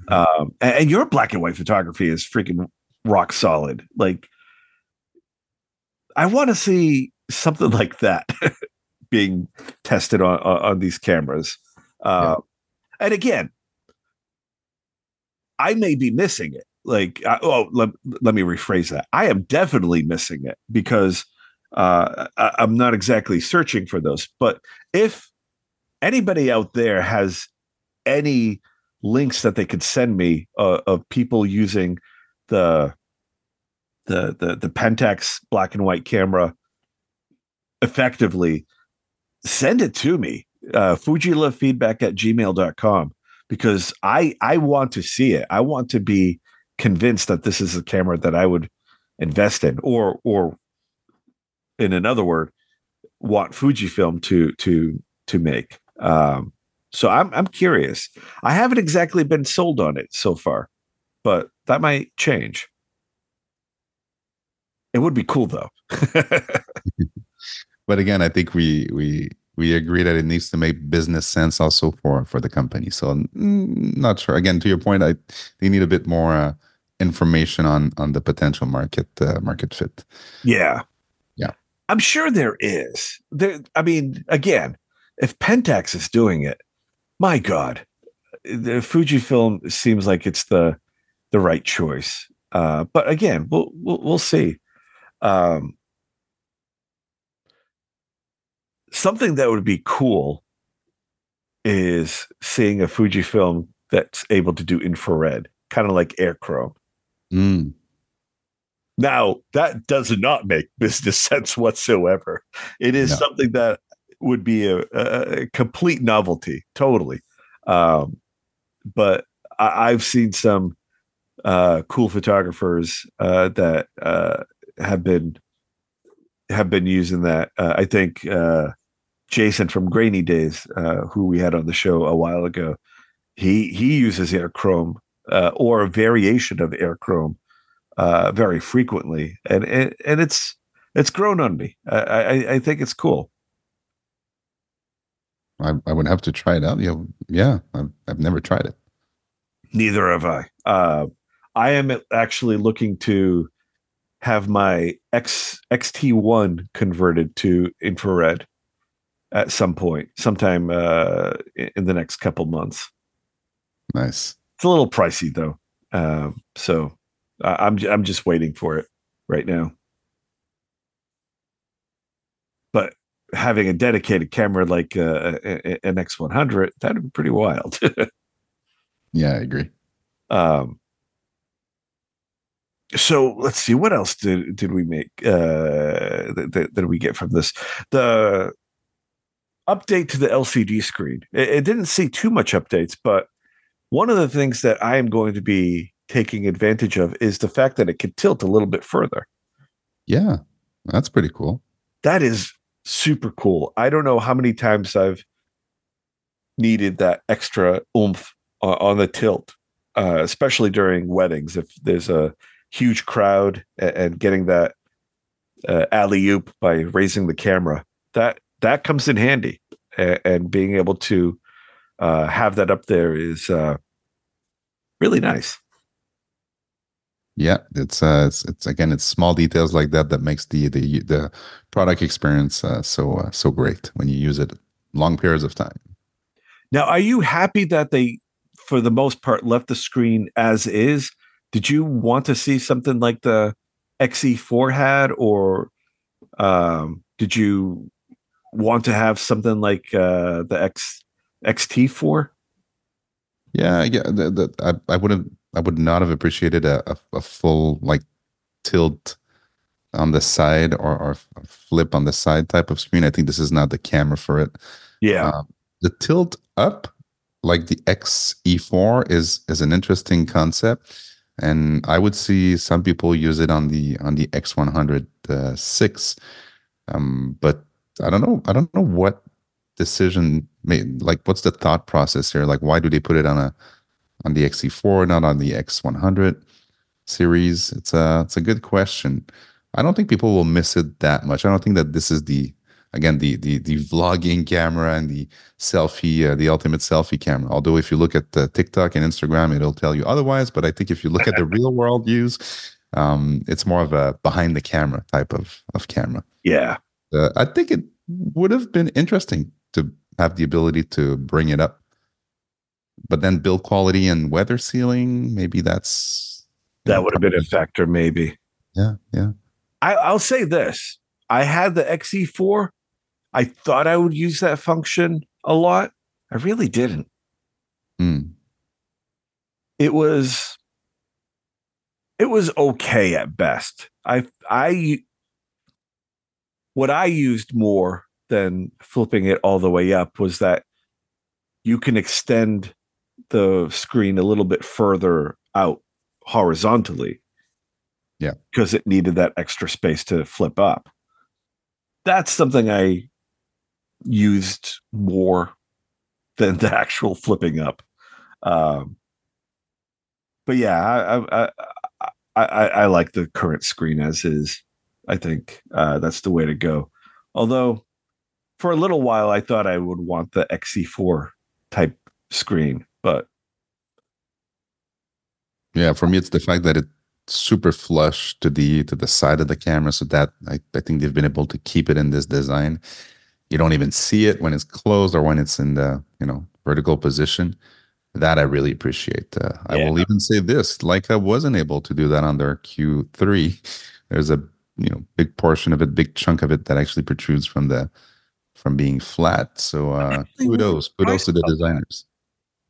Um, and, and, your black and white photography is freaking rock solid. Like, I want to see something like that being tested on, on, these cameras. Uh, yeah. And again, I may be missing it. Like, I, oh, let, let me rephrase that. I am definitely missing it because uh, I, I'm not exactly searching for those. But if anybody out there has any links that they could send me uh, of people using the the the the Pentax black and white camera effectively, send it to me. Uh, feedback at gmail.com because I I want to see it. I want to be convinced that this is a camera that I would invest in, or or in another word, want Fujifilm to to to make. Um, so I'm I'm curious. I haven't exactly been sold on it so far, but that might change. It would be cool though. but again, I think we we we agree that it needs to make business sense also for for the company. So mm, not sure. Again, to your point, I they need a bit more uh, information on on the potential market uh, market fit. Yeah, yeah. I'm sure there is. There. I mean, again, if Pentax is doing it, my God, the Fujifilm seems like it's the the right choice. Uh, but again, we'll we'll, we'll see. Um, something that would be cool is seeing a Fujifilm that's able to do infrared, kind of like Aerochrome. Mm. Now, that does not make business sense whatsoever. It is no. something that would be a, a complete novelty, totally. Um, but I, have seen some uh, cool photographers uh, that uh, have been have been using that. Uh, I think uh, Jason from Grainy Days, uh, who we had on the show a while ago, he he uses Aerochrome or a variation of Aerochrome very frequently, and and, and it's it's grown on me. I, I, I think it's cool. I, I would have to try it out. Yeah, yeah, I've, I've never tried it. Neither have I. Uh, I am actually looking to have my X XT1 converted to infrared at some point, sometime uh, in the next couple months. Nice. It's a little pricey though, um, so I'm I'm just waiting for it right now. But having a dedicated camera like uh, an X100, that'd be pretty wild. yeah, I agree. Um, so let's see what else did did we make uh that, that we get from this the update to the lcd screen it, it, didn't see too much updates but one of the things that i am going to be taking advantage of is the fact that it can tilt a little bit further yeah that's pretty cool that is super cool. I don't know how many times I've needed that extra oomph on, on the tilt, uh, especially during weddings. If there's a huge crowd and, getting that uh, alley oop by raising the camera, that that comes in handy. And, and being able to uh, have that up there is uh, really nice. Yeah, it's uh, it's it's again, it's small details like that that makes the the the product experience uh, so uh, so great when you use it long periods of time. Now, are you happy that they, for the most part, left the screen as is? Did you want to see something like the XE4 had, or um, did you want to have something like uh, the X XT4? Yeah, yeah. The, the, I I wouldn't I would not have appreciated a, a, a full like tilt on the side or, or flip on the side type of screen. I think this is not the camera for it. Yeah. Uh, the tilt up, like the XE4, is is an interesting concept. and I would see some people use it on the on the X100 uh, six, um, but I don't know. I don't know what decision made. Like, what's the thought process here? Like, why do they put it on a on the XE4, not on the X100 series? It's a it's a good question. I don't think people will miss it that much. I don't think that this is the again the the the vlogging camera and the selfie uh, the ultimate selfie camera although if you look at the tiktok and instagram it'll tell you otherwise but i think if you look at the real world use um, it's more of a behind the camera type of of camera yeah uh, i think it would have been interesting to have the ability to bring it up but then build quality and weather sealing maybe that's that would have been a factor maybe yeah yeah I, i'll say this i had the xe4 I thought I would use that function a lot. I really didn't. Mm. It was it was okay at best. I I what I used more than flipping it all the way up was that you can extend the screen a little bit further out horizontally. Yeah. Because it needed that extra space to flip up. That's something I used more than the actual flipping up. Um, but yeah, I, I, I, I, I like the current screen as is. I think uh, that's the way to go. Although, for a little while, I thought I would want the XE4 type screen, but yeah, for me, it's the fact that it's super flush to the to the side of the camera, so that I, I think they've been able to keep it in this design you don't even see it when it's closed or when it's in the you know vertical position that i really appreciate uh, yeah. i will even say this Leica wasn't able to do that on their q3 there's a you know big portion of it big chunk of it that actually protrudes from the from being flat so uh kudos kudos to the designers.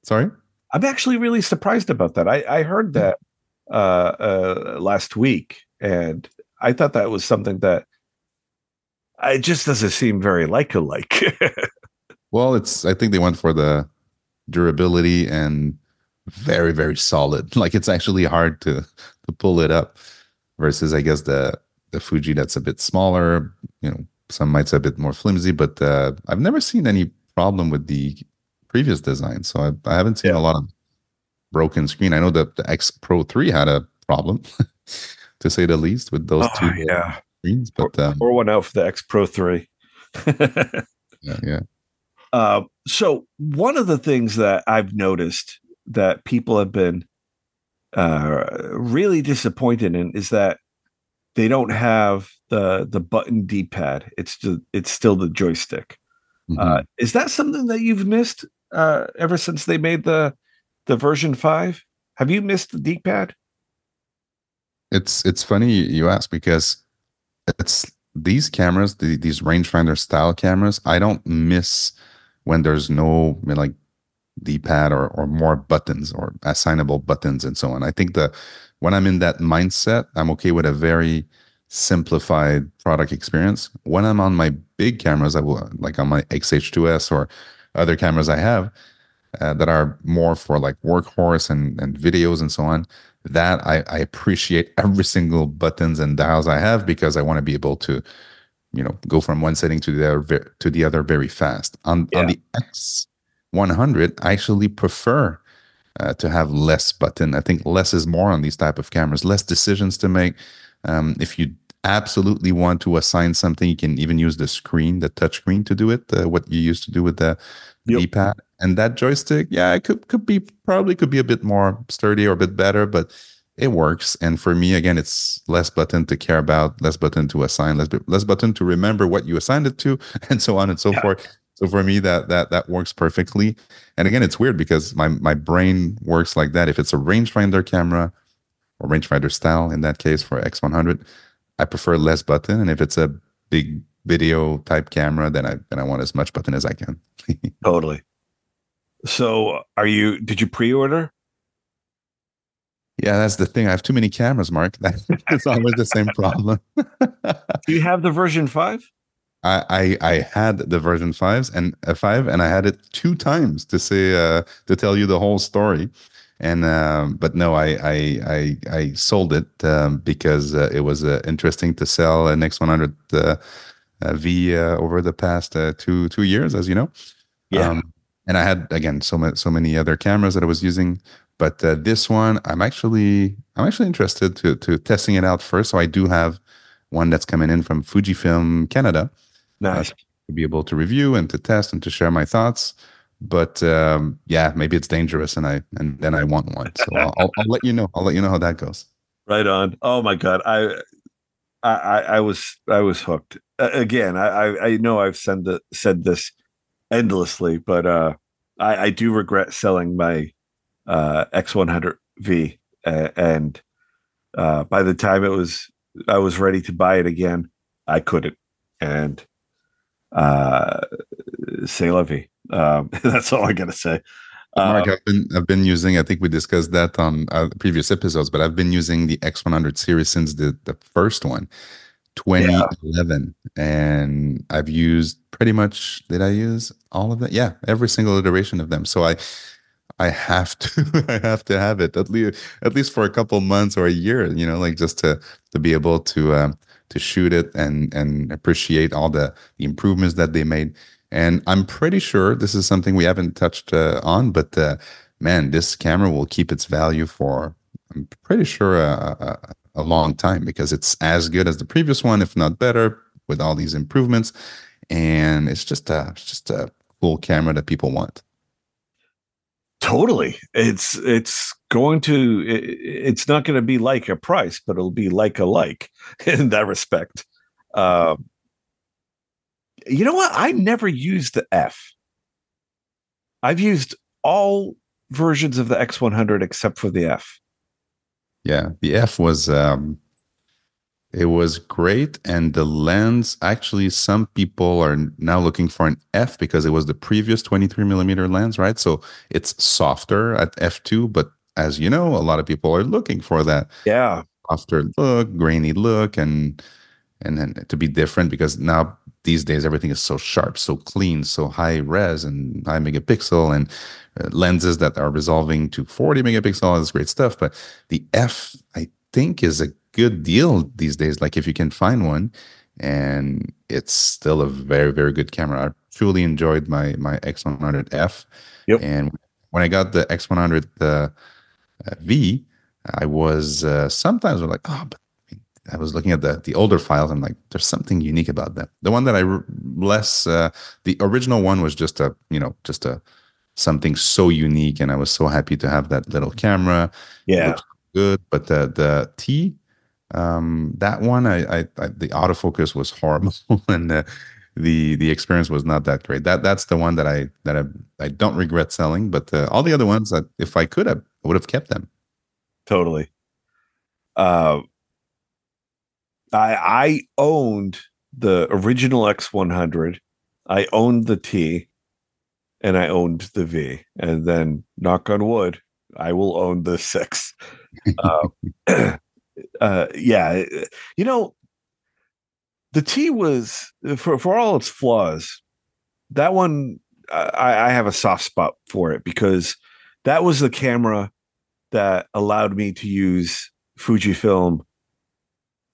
Sorry i'm actually really surprised about that i i heard that uh uh last week and i thought that was something that it just doesn't seem very like alike. well, it's I think they went for the durability and very very solid. Like it's actually hard to to pull it up versus I guess the the Fuji that's a bit smaller. You know, some might say a bit more flimsy, but uh, I've never seen any problem with the previous design. So I, I haven't seen yeah. a lot of broken screen. I know that the X Pro three had a problem, to say the least, with those oh, two yeah screens, but um, or one out for the X Pro three. yeah, yeah. Uh, so one of the things that I've noticed that people have been uh, really disappointed in is that they don't have the the button D pad. It's the, it's still the joystick. Mm-hmm. Uh, is that something that you've missed uh, ever since they made the the version five? Have you missed the D pad? It's it's funny you ask because it's these cameras, the, these rangefinder style cameras. I don't miss when there's no I mean, like D-pad or or more buttons or assignable buttons and so on. I think the when I'm in that mindset, I'm okay with a very simplified product experience. When I'm on my big cameras, I will like on my XH2S or other cameras I have uh, that are more for like workhorse and and videos and so on that I, I appreciate every single buttons and dials I have because I want to be able to, you know, go from one setting to the other to the other very fast. On yeah. on the X 100, I actually prefer uh, to have less button. I think less is more on these type of cameras. Less decisions to make. Um, if you absolutely want to assign something, you can even use the screen, the touch screen, to do it. Uh, what you used to do with the yep. D-pad and that joystick, yeah, it could could be probably could be a bit more sturdy or a bit better, but it works. And for me, again, it's less button to care about, less button to assign, less less button to remember what you assigned it to, and so on and so yeah. forth. So for me, that that that works perfectly. And again, it's weird because my my brain works like that. If it's a rangefinder camera or rangefinder style, in that case for X100, I prefer less button. And if it's a big video type camera, then I then I want as much button as I can. totally. So, are you? Did you pre-order? Yeah, that's the thing. I have too many cameras, Mark. That's always the same problem. Do you have the version five? I, I, I had the version fives and a five, and I had it two times to say uh, to tell you the whole story. And um, but no, I I I, I sold it um, because uh, it was uh, interesting to sell an X100 uh, uh, V uh, over the past uh, two two years, as you know. Yeah. Um, and I had again so many so many other cameras that I was using, but uh, this one I'm actually I'm actually interested to to testing it out first. So I do have one that's coming in from Fujifilm Canada Nice. to be able to review and to test and to share my thoughts. But um, yeah, maybe it's dangerous, and I and then I want one. So I'll, I'll, I'll let you know. I'll let you know how that goes. Right on. Oh my god, I, I, I, was, I was hooked. Uh, again, I, I, know I've said the, said this endlessly, but uh, I, I do regret selling my uh, X100V, uh, and uh, by the time it was, I was ready to buy it again, I couldn't, and uh, la vie. Um, that's all I gotta say. Mark, Um, I've been I've been using. I think we discussed that on uh, previous episodes, but I've been using the X100 series since the the first one, 2011, and I've used pretty much. Did I use all of that? Yeah, every single iteration of them. So I I have to I have to have it at least at least for a couple months or a year. You know, like just to to be able to um, to shoot it and and appreciate all the, the improvements that they made. And I'm pretty sure this is something we haven't touched uh, on, but uh, man, this camera will keep its value for I'm pretty sure a, a, a long time because it's as good as the previous one, if not better, with all these improvements. And it's just a it's just a cool camera that people want. Totally. It's it's going to it, it's not going to be like a price, but it'll be like a like in that respect. Um you know what? I never used the F. I've used all versions of the X100 except for the F. Yeah, the F was um it was great and the lens actually some people are now looking for an F because it was the previous 23 millimeter lens, right? So it's softer at F2, but as you know, a lot of people are looking for that Yeah. softer look, grainy look, and and then to be different because now these days everything is so sharp, so clean, so high res and high megapixel and uh, lenses that are resolving to 40 megapixel. All this great stuff, but the F I think is a good deal these days. Like if you can find one, and it's still a very very good camera. I truly enjoyed my my X100F. Yep. And when I got the X100 uh, uh, V, I was uh, sometimes I'm like, oh, but I was looking at the the older files. I'm like, there's something unique about them. The one that I less, uh, the original one was just a you know just a something so unique, and I was so happy to have that little camera. Yeah. Good. But the the T, um, that one, I, I, I the autofocus was horrible, and the the the experience was not that great. That that's the one that I that I I don't regret selling. But uh, all the other ones, that if I could have, I would have kept them. Totally. Uh, I I owned the original X100. I owned the T, and I owned the V. And then, knock on wood, I will own the six. Uh, uh, yeah, you know, the T was for for all its flaws. That one, I, I have a soft spot for it because that was the camera that allowed me to use Fujifilm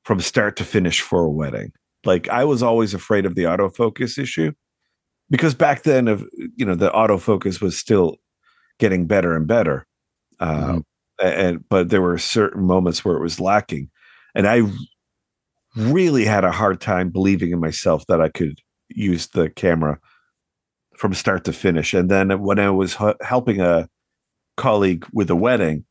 from start to finish for a wedding. Like I was always afraid of the autofocus issue because back then of you know the autofocus was still getting better and better. Um, and but there were certain moments where it was lacking and I really had a hard time believing in myself that I could use the camera from start to finish. And then when I was h- helping a colleague with a wedding,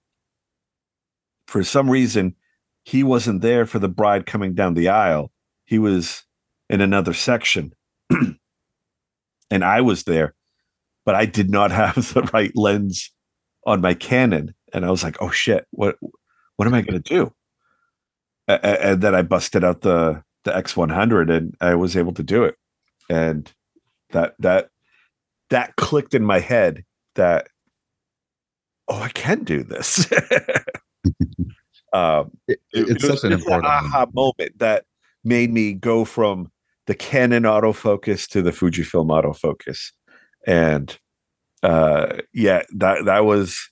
for some reason, he wasn't there for the bride coming down the aisle. He was in another section. and I was there, but I did not have the right lens on my Canon. And I was like, oh shit, what what am I gonna do? And then I busted out the the X100 and I was able to do it. And that that that clicked in my head that oh, I can do this. um, It, it- it's it was such an important. aha moment that made me go from the Canon autofocus to the Fujifilm autofocus, and uh, yeah, that that was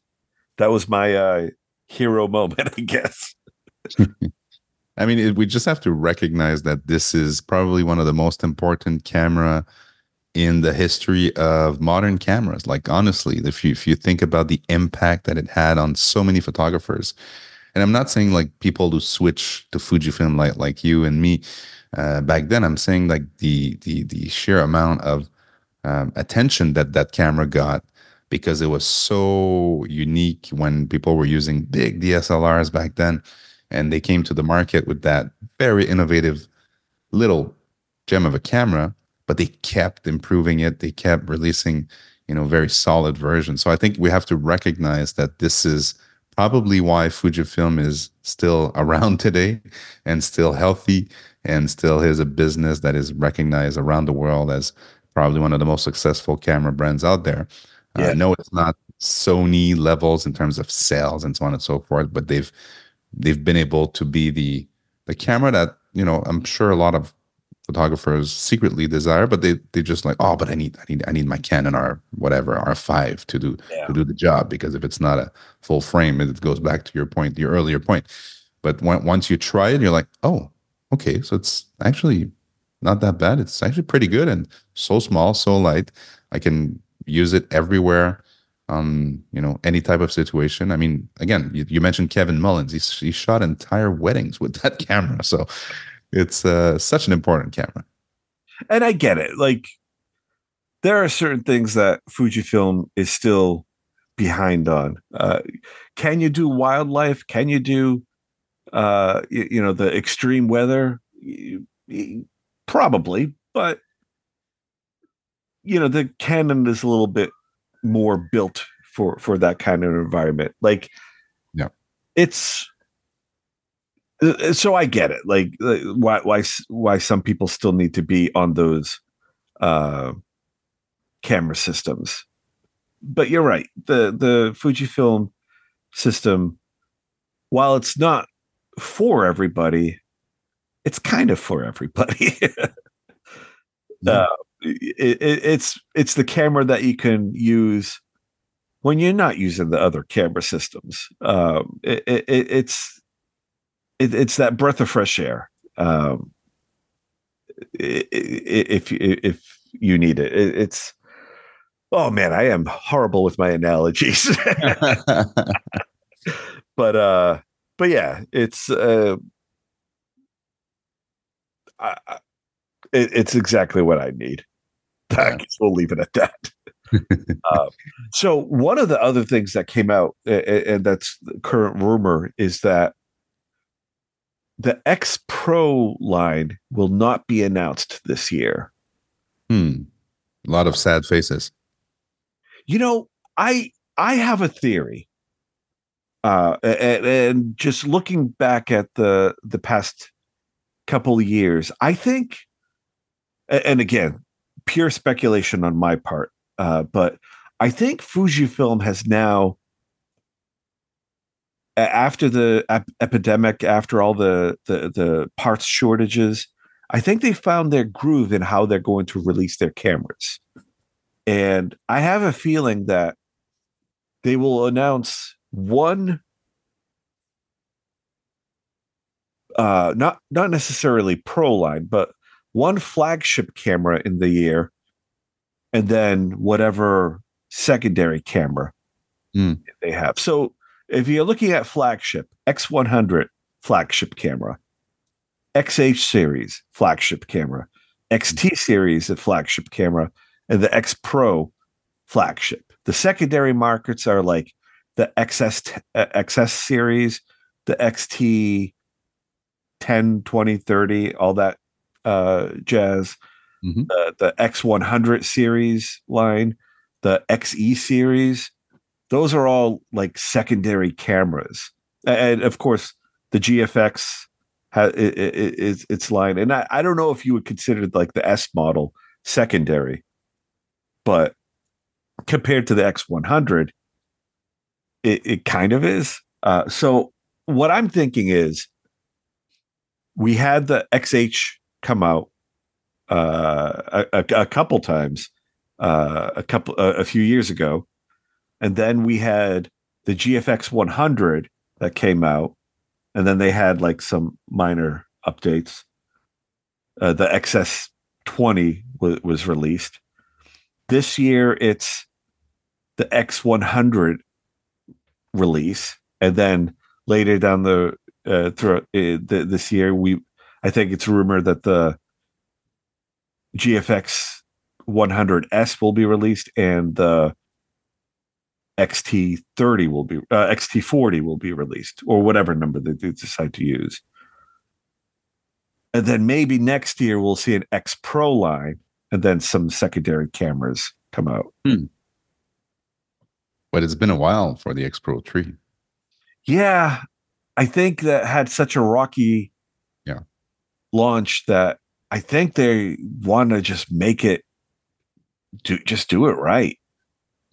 that was my uh, hero moment, I guess. I mean, it, we just have to recognize that this is probably one of the most important camera in the history of modern cameras. Like honestly, if you if you think about the impact that it had on so many photographers, and I'm not saying like people who switch to Fujifilm like like you and me uh, back then. I'm saying like the the the sheer amount of um, attention that that camera got because it was so unique when people were using big DSLRs back then, and they came to the market with that very innovative little gem of a camera but they kept improving it. They kept releasing, you know, very solid versions. So I think we have to recognize that this is probably why Fujifilm is still around today and still healthy and still is a business that is recognized around the world as probably one of the most successful camera brands out there. Uh, yeah. Uh, no, it's not Sony levels in terms of sales and so on and so forth, but they've they've been able to be the the camera that you know I'm sure a lot of photographers secretly desire, but they they just like, oh, but I need I need I need my Canon R whatever R5 to do yeah. to do the job because if it's not a full frame, it goes back to your point, your earlier point. But when, once you try it, you're like, oh, okay, so it's actually not that bad. It's actually pretty good and so small, so light. I can use it everywhere. Um, you know, any type of situation. I mean, again, you, you mentioned Kevin Mullins. He, he shot entire weddings with that camera. So it's uh, such an important camera. And I get it. Like there are certain things that Fujifilm is still behind on. Uh, can you do wildlife? Can you do uh, you, you know the extreme weather? Probably, but you know the Canon is a little bit more built for for that kind of environment. Like, yeah, it's so I get it. Like, like why why why some people still need to be on those uh, camera systems. But you're right. The the Fujifilm system, while it's not for everybody, it's kind of for everybody. yeah. uh, it, it, it's it's the camera that you can use when you're not using the other camera systems. Um, it, it's it, it's that breath of fresh air. Um, if if you need it, it's oh man, I am horrible with my analogies. but uh, but yeah, it's uh, I, it, it's exactly what I need. I guess we'll leave it at that. uh, so one of the other things that came out, and that's the current rumor, is that the X Pro line will not be announced this year. Hmm. A lot of sad faces. You know, I I have a theory. Uh, and, and just looking back at the the past couple of years, I think, and again, pure speculation on my part, uh, but I think Fujifilm has now after the ep- epidemic, after all the, the the parts shortages, I think they found their groove in how they're going to release their cameras. And I have a feeling that they will announce one uh not not necessarily pro line, but one flagship camera in the year and then whatever secondary camera mm. they have. So if you're looking at flagship X100 flagship camera, XH series flagship camera, XT series of flagship camera, and the X Pro flagship. The secondary markets are like the XS XS series, the XT 10, 20, 30, all that uh, jazz. Mm-hmm. Uh, the X100 series line, the XE series, those are all like secondary cameras. And of course the gfx has its line. And I, I don't know if you would consider like the s model secondary but compared to the x100 it, it kind of is. Uh, so what i'm thinking is we had the xh come out uh, a, a, a couple times uh, a couple a few years ago and then we had the GFX 100 that came out, and then they had like some minor updates. Uh, the XS 20 w- was released. This year, it's the X100 release, and then later down the uh, through uh, this year, we I think it's rumored that the GFX 100S will be released, and the XT30 will be uh, XT40 will be released, or whatever number they, they decide to use. And then maybe next year we'll see an X Pro line, and then some secondary cameras come out. Hmm. But it's been a while for the X Pro 3. Yeah, I think that had such a rocky yeah launch that I think they want to just make it do just do it right.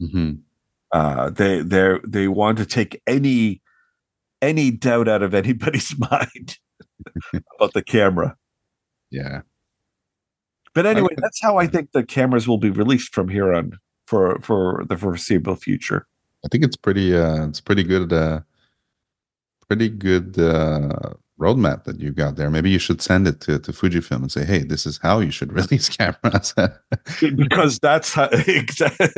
Mm-hmm. Uh, they they they want to take any any doubt out of anybody's mind about the camera. Yeah. But anyway, that's how I think the cameras will be released from here on for for the foreseeable future. I think it's pretty uh it's pretty good uh pretty good uh roadmap that you got there. Maybe you should send it to, to Fujifilm and say, hey, this is how you should release cameras. because that's how exactly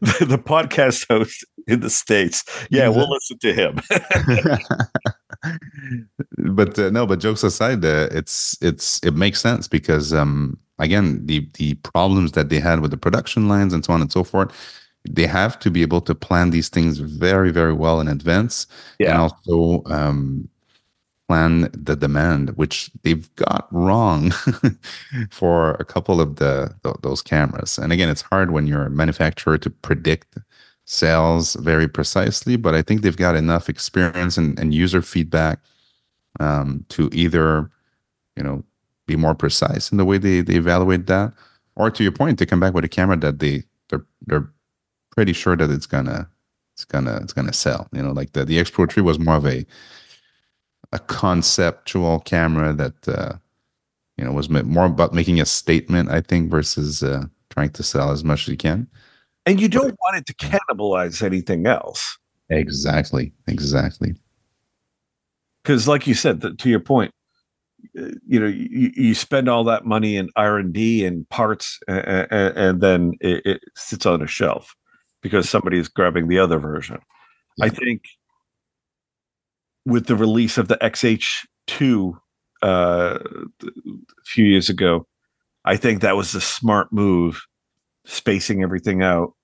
the, the, podcast host in the States. Yeah, we'll listen to him. but uh, no, but jokes aside, uh, it's it's it makes sense because um again the the problems that they had with the production lines and so on and so forth they have to be able to plan these things very very well in advance yeah. and also um, plan the demand which they've got wrong for a couple of the, those cameras and again it's hard when you're a manufacturer to predict sales very precisely but i think they've got enough experience and, and user feedback um, to either you know be more precise in the way they, they evaluate that or to your point to come back with a camera that they they're they're pretty sure that it's gonna it's gonna it's gonna sell. You know, like the the X Pro 3 was more of a a conceptual camera that uh, you know was more about making a statement, I think, versus uh, trying to sell as much as you can. And you don't want it to cannibalize anything else. Exactly. Exactly. Because, like you said, the, to your point, you know, you, you spend all that money in R and D and parts, and, and then it, it sits on a shelf because somebody is grabbing the other version. Yeah. I think with the release of the XH2 uh, a few years ago, I think that was the smart move, spacing everything out,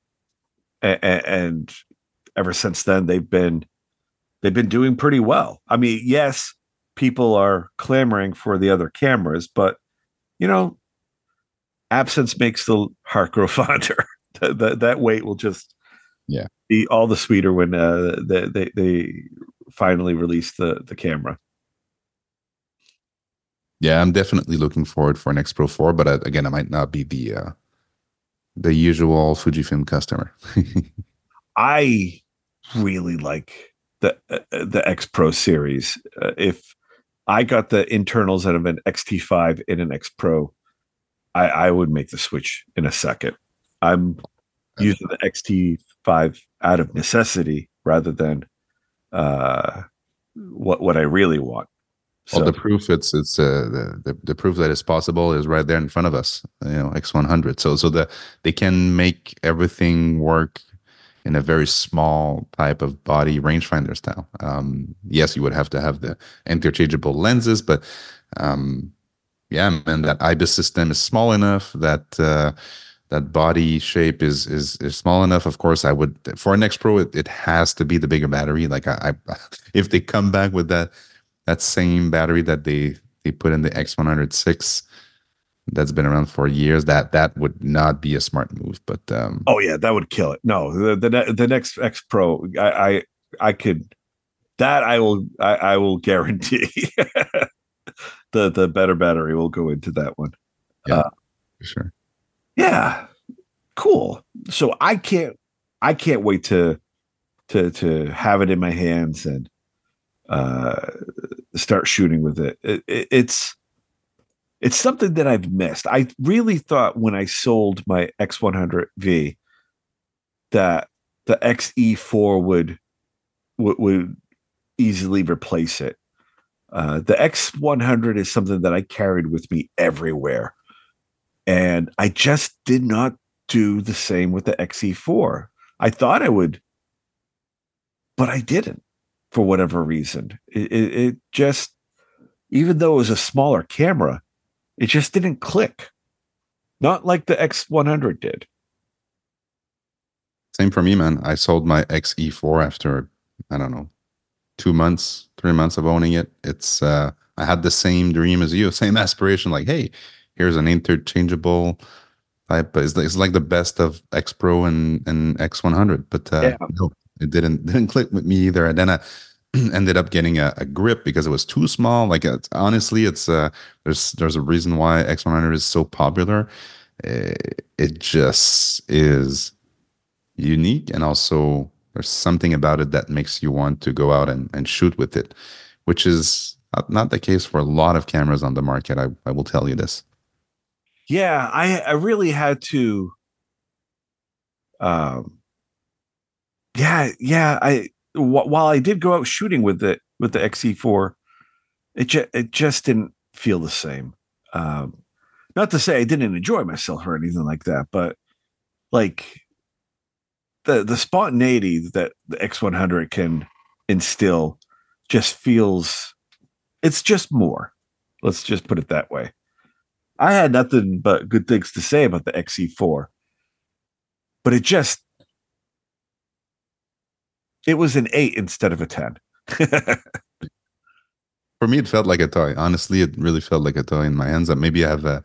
and, and ever since then they've been they've been doing pretty well. I mean, yes, people are clamoring for the other cameras, but you know, absence makes the heart grow fonder that, that, that wait will just yeah be all the sweeter when uh, they, they they finally release the the camera. Yeah, I'm definitely looking forward for an X Pro 4, but uh, again, I might not be the uh, the usual Fujifilm customer. I really like the uh, the X Pro series. Uh, if I got the internals out of an XT5 in an X Pro, I, I would make the switch in a second. I'm using the XT5 out of necessity rather than uh, what what I really want. So, well, the proof it's it's uh, the, the, the proof that it's possible is right there in front of us. You know, X100. So so the they can make everything work in a very small type of body rangefinder style. Um, yes, you would have to have the interchangeable lenses, but um, yeah, man, that IBIS system is small enough that. Uh, that body shape is is is small enough. Of course, I would for an X Pro, it, it has to be the bigger battery. Like I, I, if they come back with that that same battery that they they put in the X100VI that's been around for years, that that would not be a smart move. But um, oh yeah, that would kill it. No, the the, the next X Pro, I, I I could that I will I, I will guarantee the the better battery will go into that one. Yeah, uh, sure yeah cool so i can't i can't wait to to to have it in my hands and uh start shooting with it, it, it it's it's something that i've missed i really thought when i sold my x100v that the XE4 would would, would easily replace it. Uh, the X100 is something that I carried with me everywhere. And I just did not do the same with the XE4. I thought I would, but I didn't for whatever reason. It, it, it just, even though it was a smaller camera, it just didn't click. Not like the X100 did. Same for me, man. I sold my XE4 after, I don't know, two months, three months of owning it. It's, uh, I had the same dream as you, same aspiration. Like, hey, here's an interchangeable type. It's, it's like the best of X Pro and, and X100, but uh, yeah. no, it didn't didn't click with me either. And then I ended up getting a, a grip because it was too small. Like it's, honestly, it's uh, there's there's a reason why X100 is so popular. It, it just is unique, and also there's something about it that makes you want to go out and, and shoot with it, which is not the case for a lot of cameras on the market. I, I will tell you this. Yeah, I I really had to. Um. Yeah, yeah. I while I did go out shooting with the with the XE4, it just it just didn't feel the same. Um, not to say I didn't enjoy myself or anything like that, but like the the spontaneity that the X100 can instill just feels it's just more. Let's just put it that way. I had nothing but good things to say about the XE4, but it just it was an eight instead of a 10. For me, it felt like a toy. Honestly, it really felt like a toy in my hands. Maybe I have a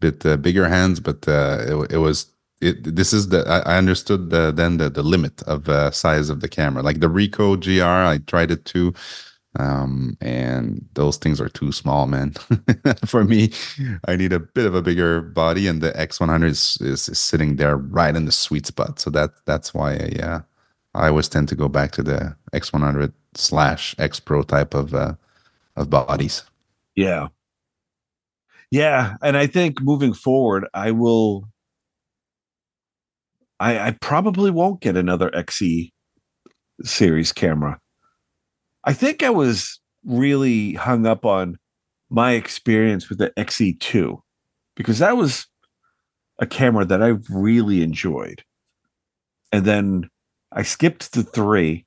bit uh, bigger hands, but uh, it, it was. It, this is the I, I understood the, then the, the limit of uh, size of the camera. Like the Ricoh GR, I tried it too, um, and those things are too small, man. For me, I need a bit of a bigger body, and the X100 is, is, is sitting there right in the sweet spot. So that that's why, I, yeah, I always tend to go back to the X100 slash X Pro type of uh, of bodies. Yeah, yeah, and I think moving forward, I will. I, I probably won't get another XE series camera. I think I was really hung up on my experience with the XE2 because that was a camera that I really enjoyed. And then I skipped the three,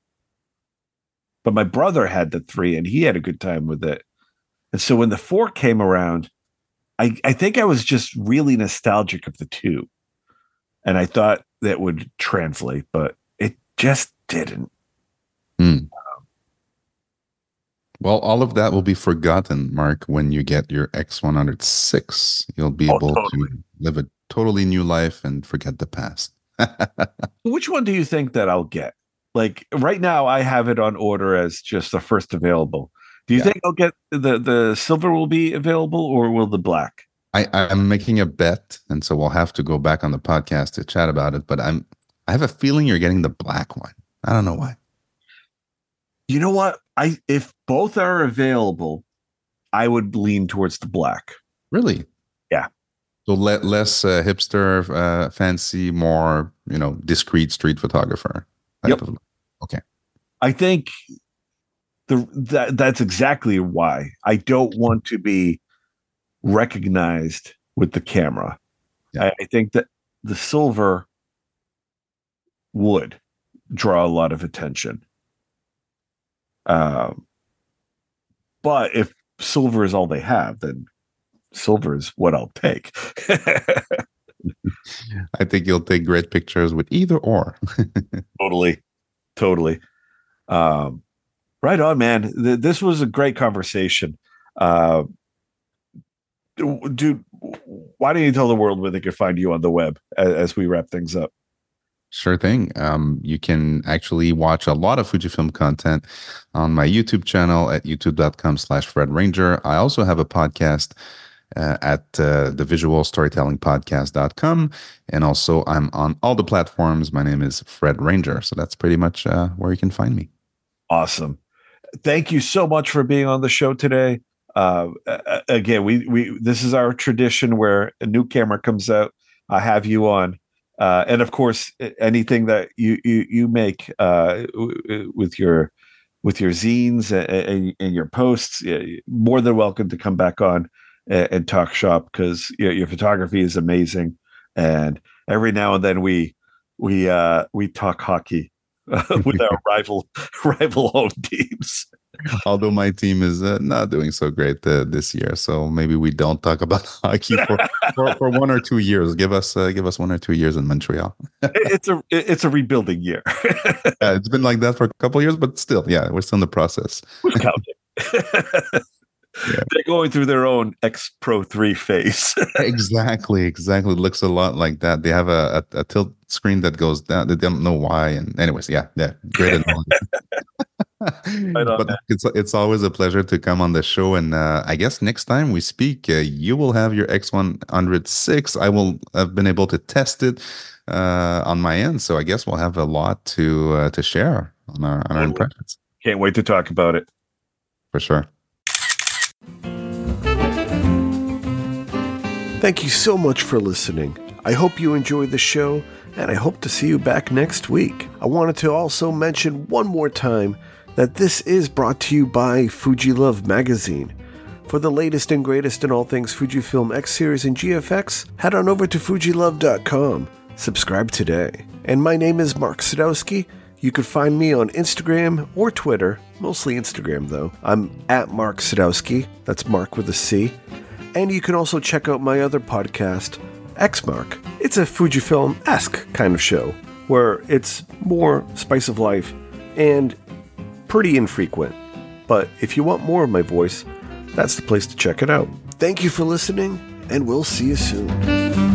but my brother had the three and he had a good time with it. And so when the four came around, I, I think I was just really nostalgic of the two. And I thought that would translate, but it just didn't. Mm. Well, all of that will be forgotten, Marc, when you get your X100VI. You'll be oh, able totally. to live a totally new life and forget the past. Which one do you think that I'll get? Like right now, I have it on order as just the first available. Do you yeah. think I'll get the the silver will be available or will the black? I I'm making a bet, and so we'll have to go back on the podcast to chat about it. But I'm I have a feeling you're getting the black one. I don't know why. You know what? I if both are available, I would lean towards the black. Really? Yeah. So le- less uh, hipster, uh, fancy, more you know, discreet street photographer. Yep. Of, okay. I think the that that's exactly why I don't want to be recognized with the camera. Yeah. I, I think that the silver would draw a lot of attention. Um, but if silver is all they have, then silver is what I'll take. I think you'll take great pictures with either or. totally. Totally. Um, right on, man. Th- this was a great conversation. Uh, dude, why don't you tell the world where they can find you on the web as, as we wrap things up? Sure thing. Um, you can actually watch a lot of Fujifilm content on my YouTube channel at youtube.com slash Fred Ranger. I also have a podcast uh, at uh, the visual storytelling podcast.com. And also, I'm on all the platforms. My name is Fred Ranger. So that's pretty much uh, where you can find me. Awesome. Thank you so much for being on the show today. Uh, again, we, we this is our tradition where a new camera comes out. I have you on uh, and of course, anything that you you, you make uh, with your with your zines and, and, your posts, more than welcome to come back on and, and talk shop because you know, your photography is amazing. And every now and then we we uh, we talk hockey with our rival rival home teams. Although my team is uh, not doing so great uh, this year, so maybe we don't talk about hockey for, for, for, one or two years. Give us uh, give us one or two years in Montreal. it's a it's a rebuilding year. yeah, it's been like that for a couple years, but still, yeah, we're still in the process. We're counting yeah. they're going through their own X Pro 3 phase. exactly, exactly. It looks a lot like that. They have a, a, a, tilt screen that goes down. They don't know why. And anyways, yeah, yeah, great but it's it's always a pleasure to come on the show, and uh, I guess next time we speak, uh, you will have your X100VI. I will have been able to test it uh, on my end, so I guess we'll have a lot to uh, to share on our on our impressions. Can't wait to talk about it for sure. Thank you so much for listening. I hope you enjoyed the show, and I hope to see you back next week. I wanted to also mention one more time that this is brought to you by Fuji Love Magazine. For the latest and greatest in all things Fujifilm X Series and GFX, head on over to fujilove.com. Subscribe today. And my name is Marc Sadowski. You can find me on Instagram or Twitter, mostly Instagram though. I'm at Marc Sadowski. That's Marc with a C. And you can also check out my other podcast, Xmark. It's a Fujifilm esque kind of show where it's more spice of life and pretty infrequent. But if you want more of my voice, that's the place to check it out. Thank you for listening, and we'll see you soon.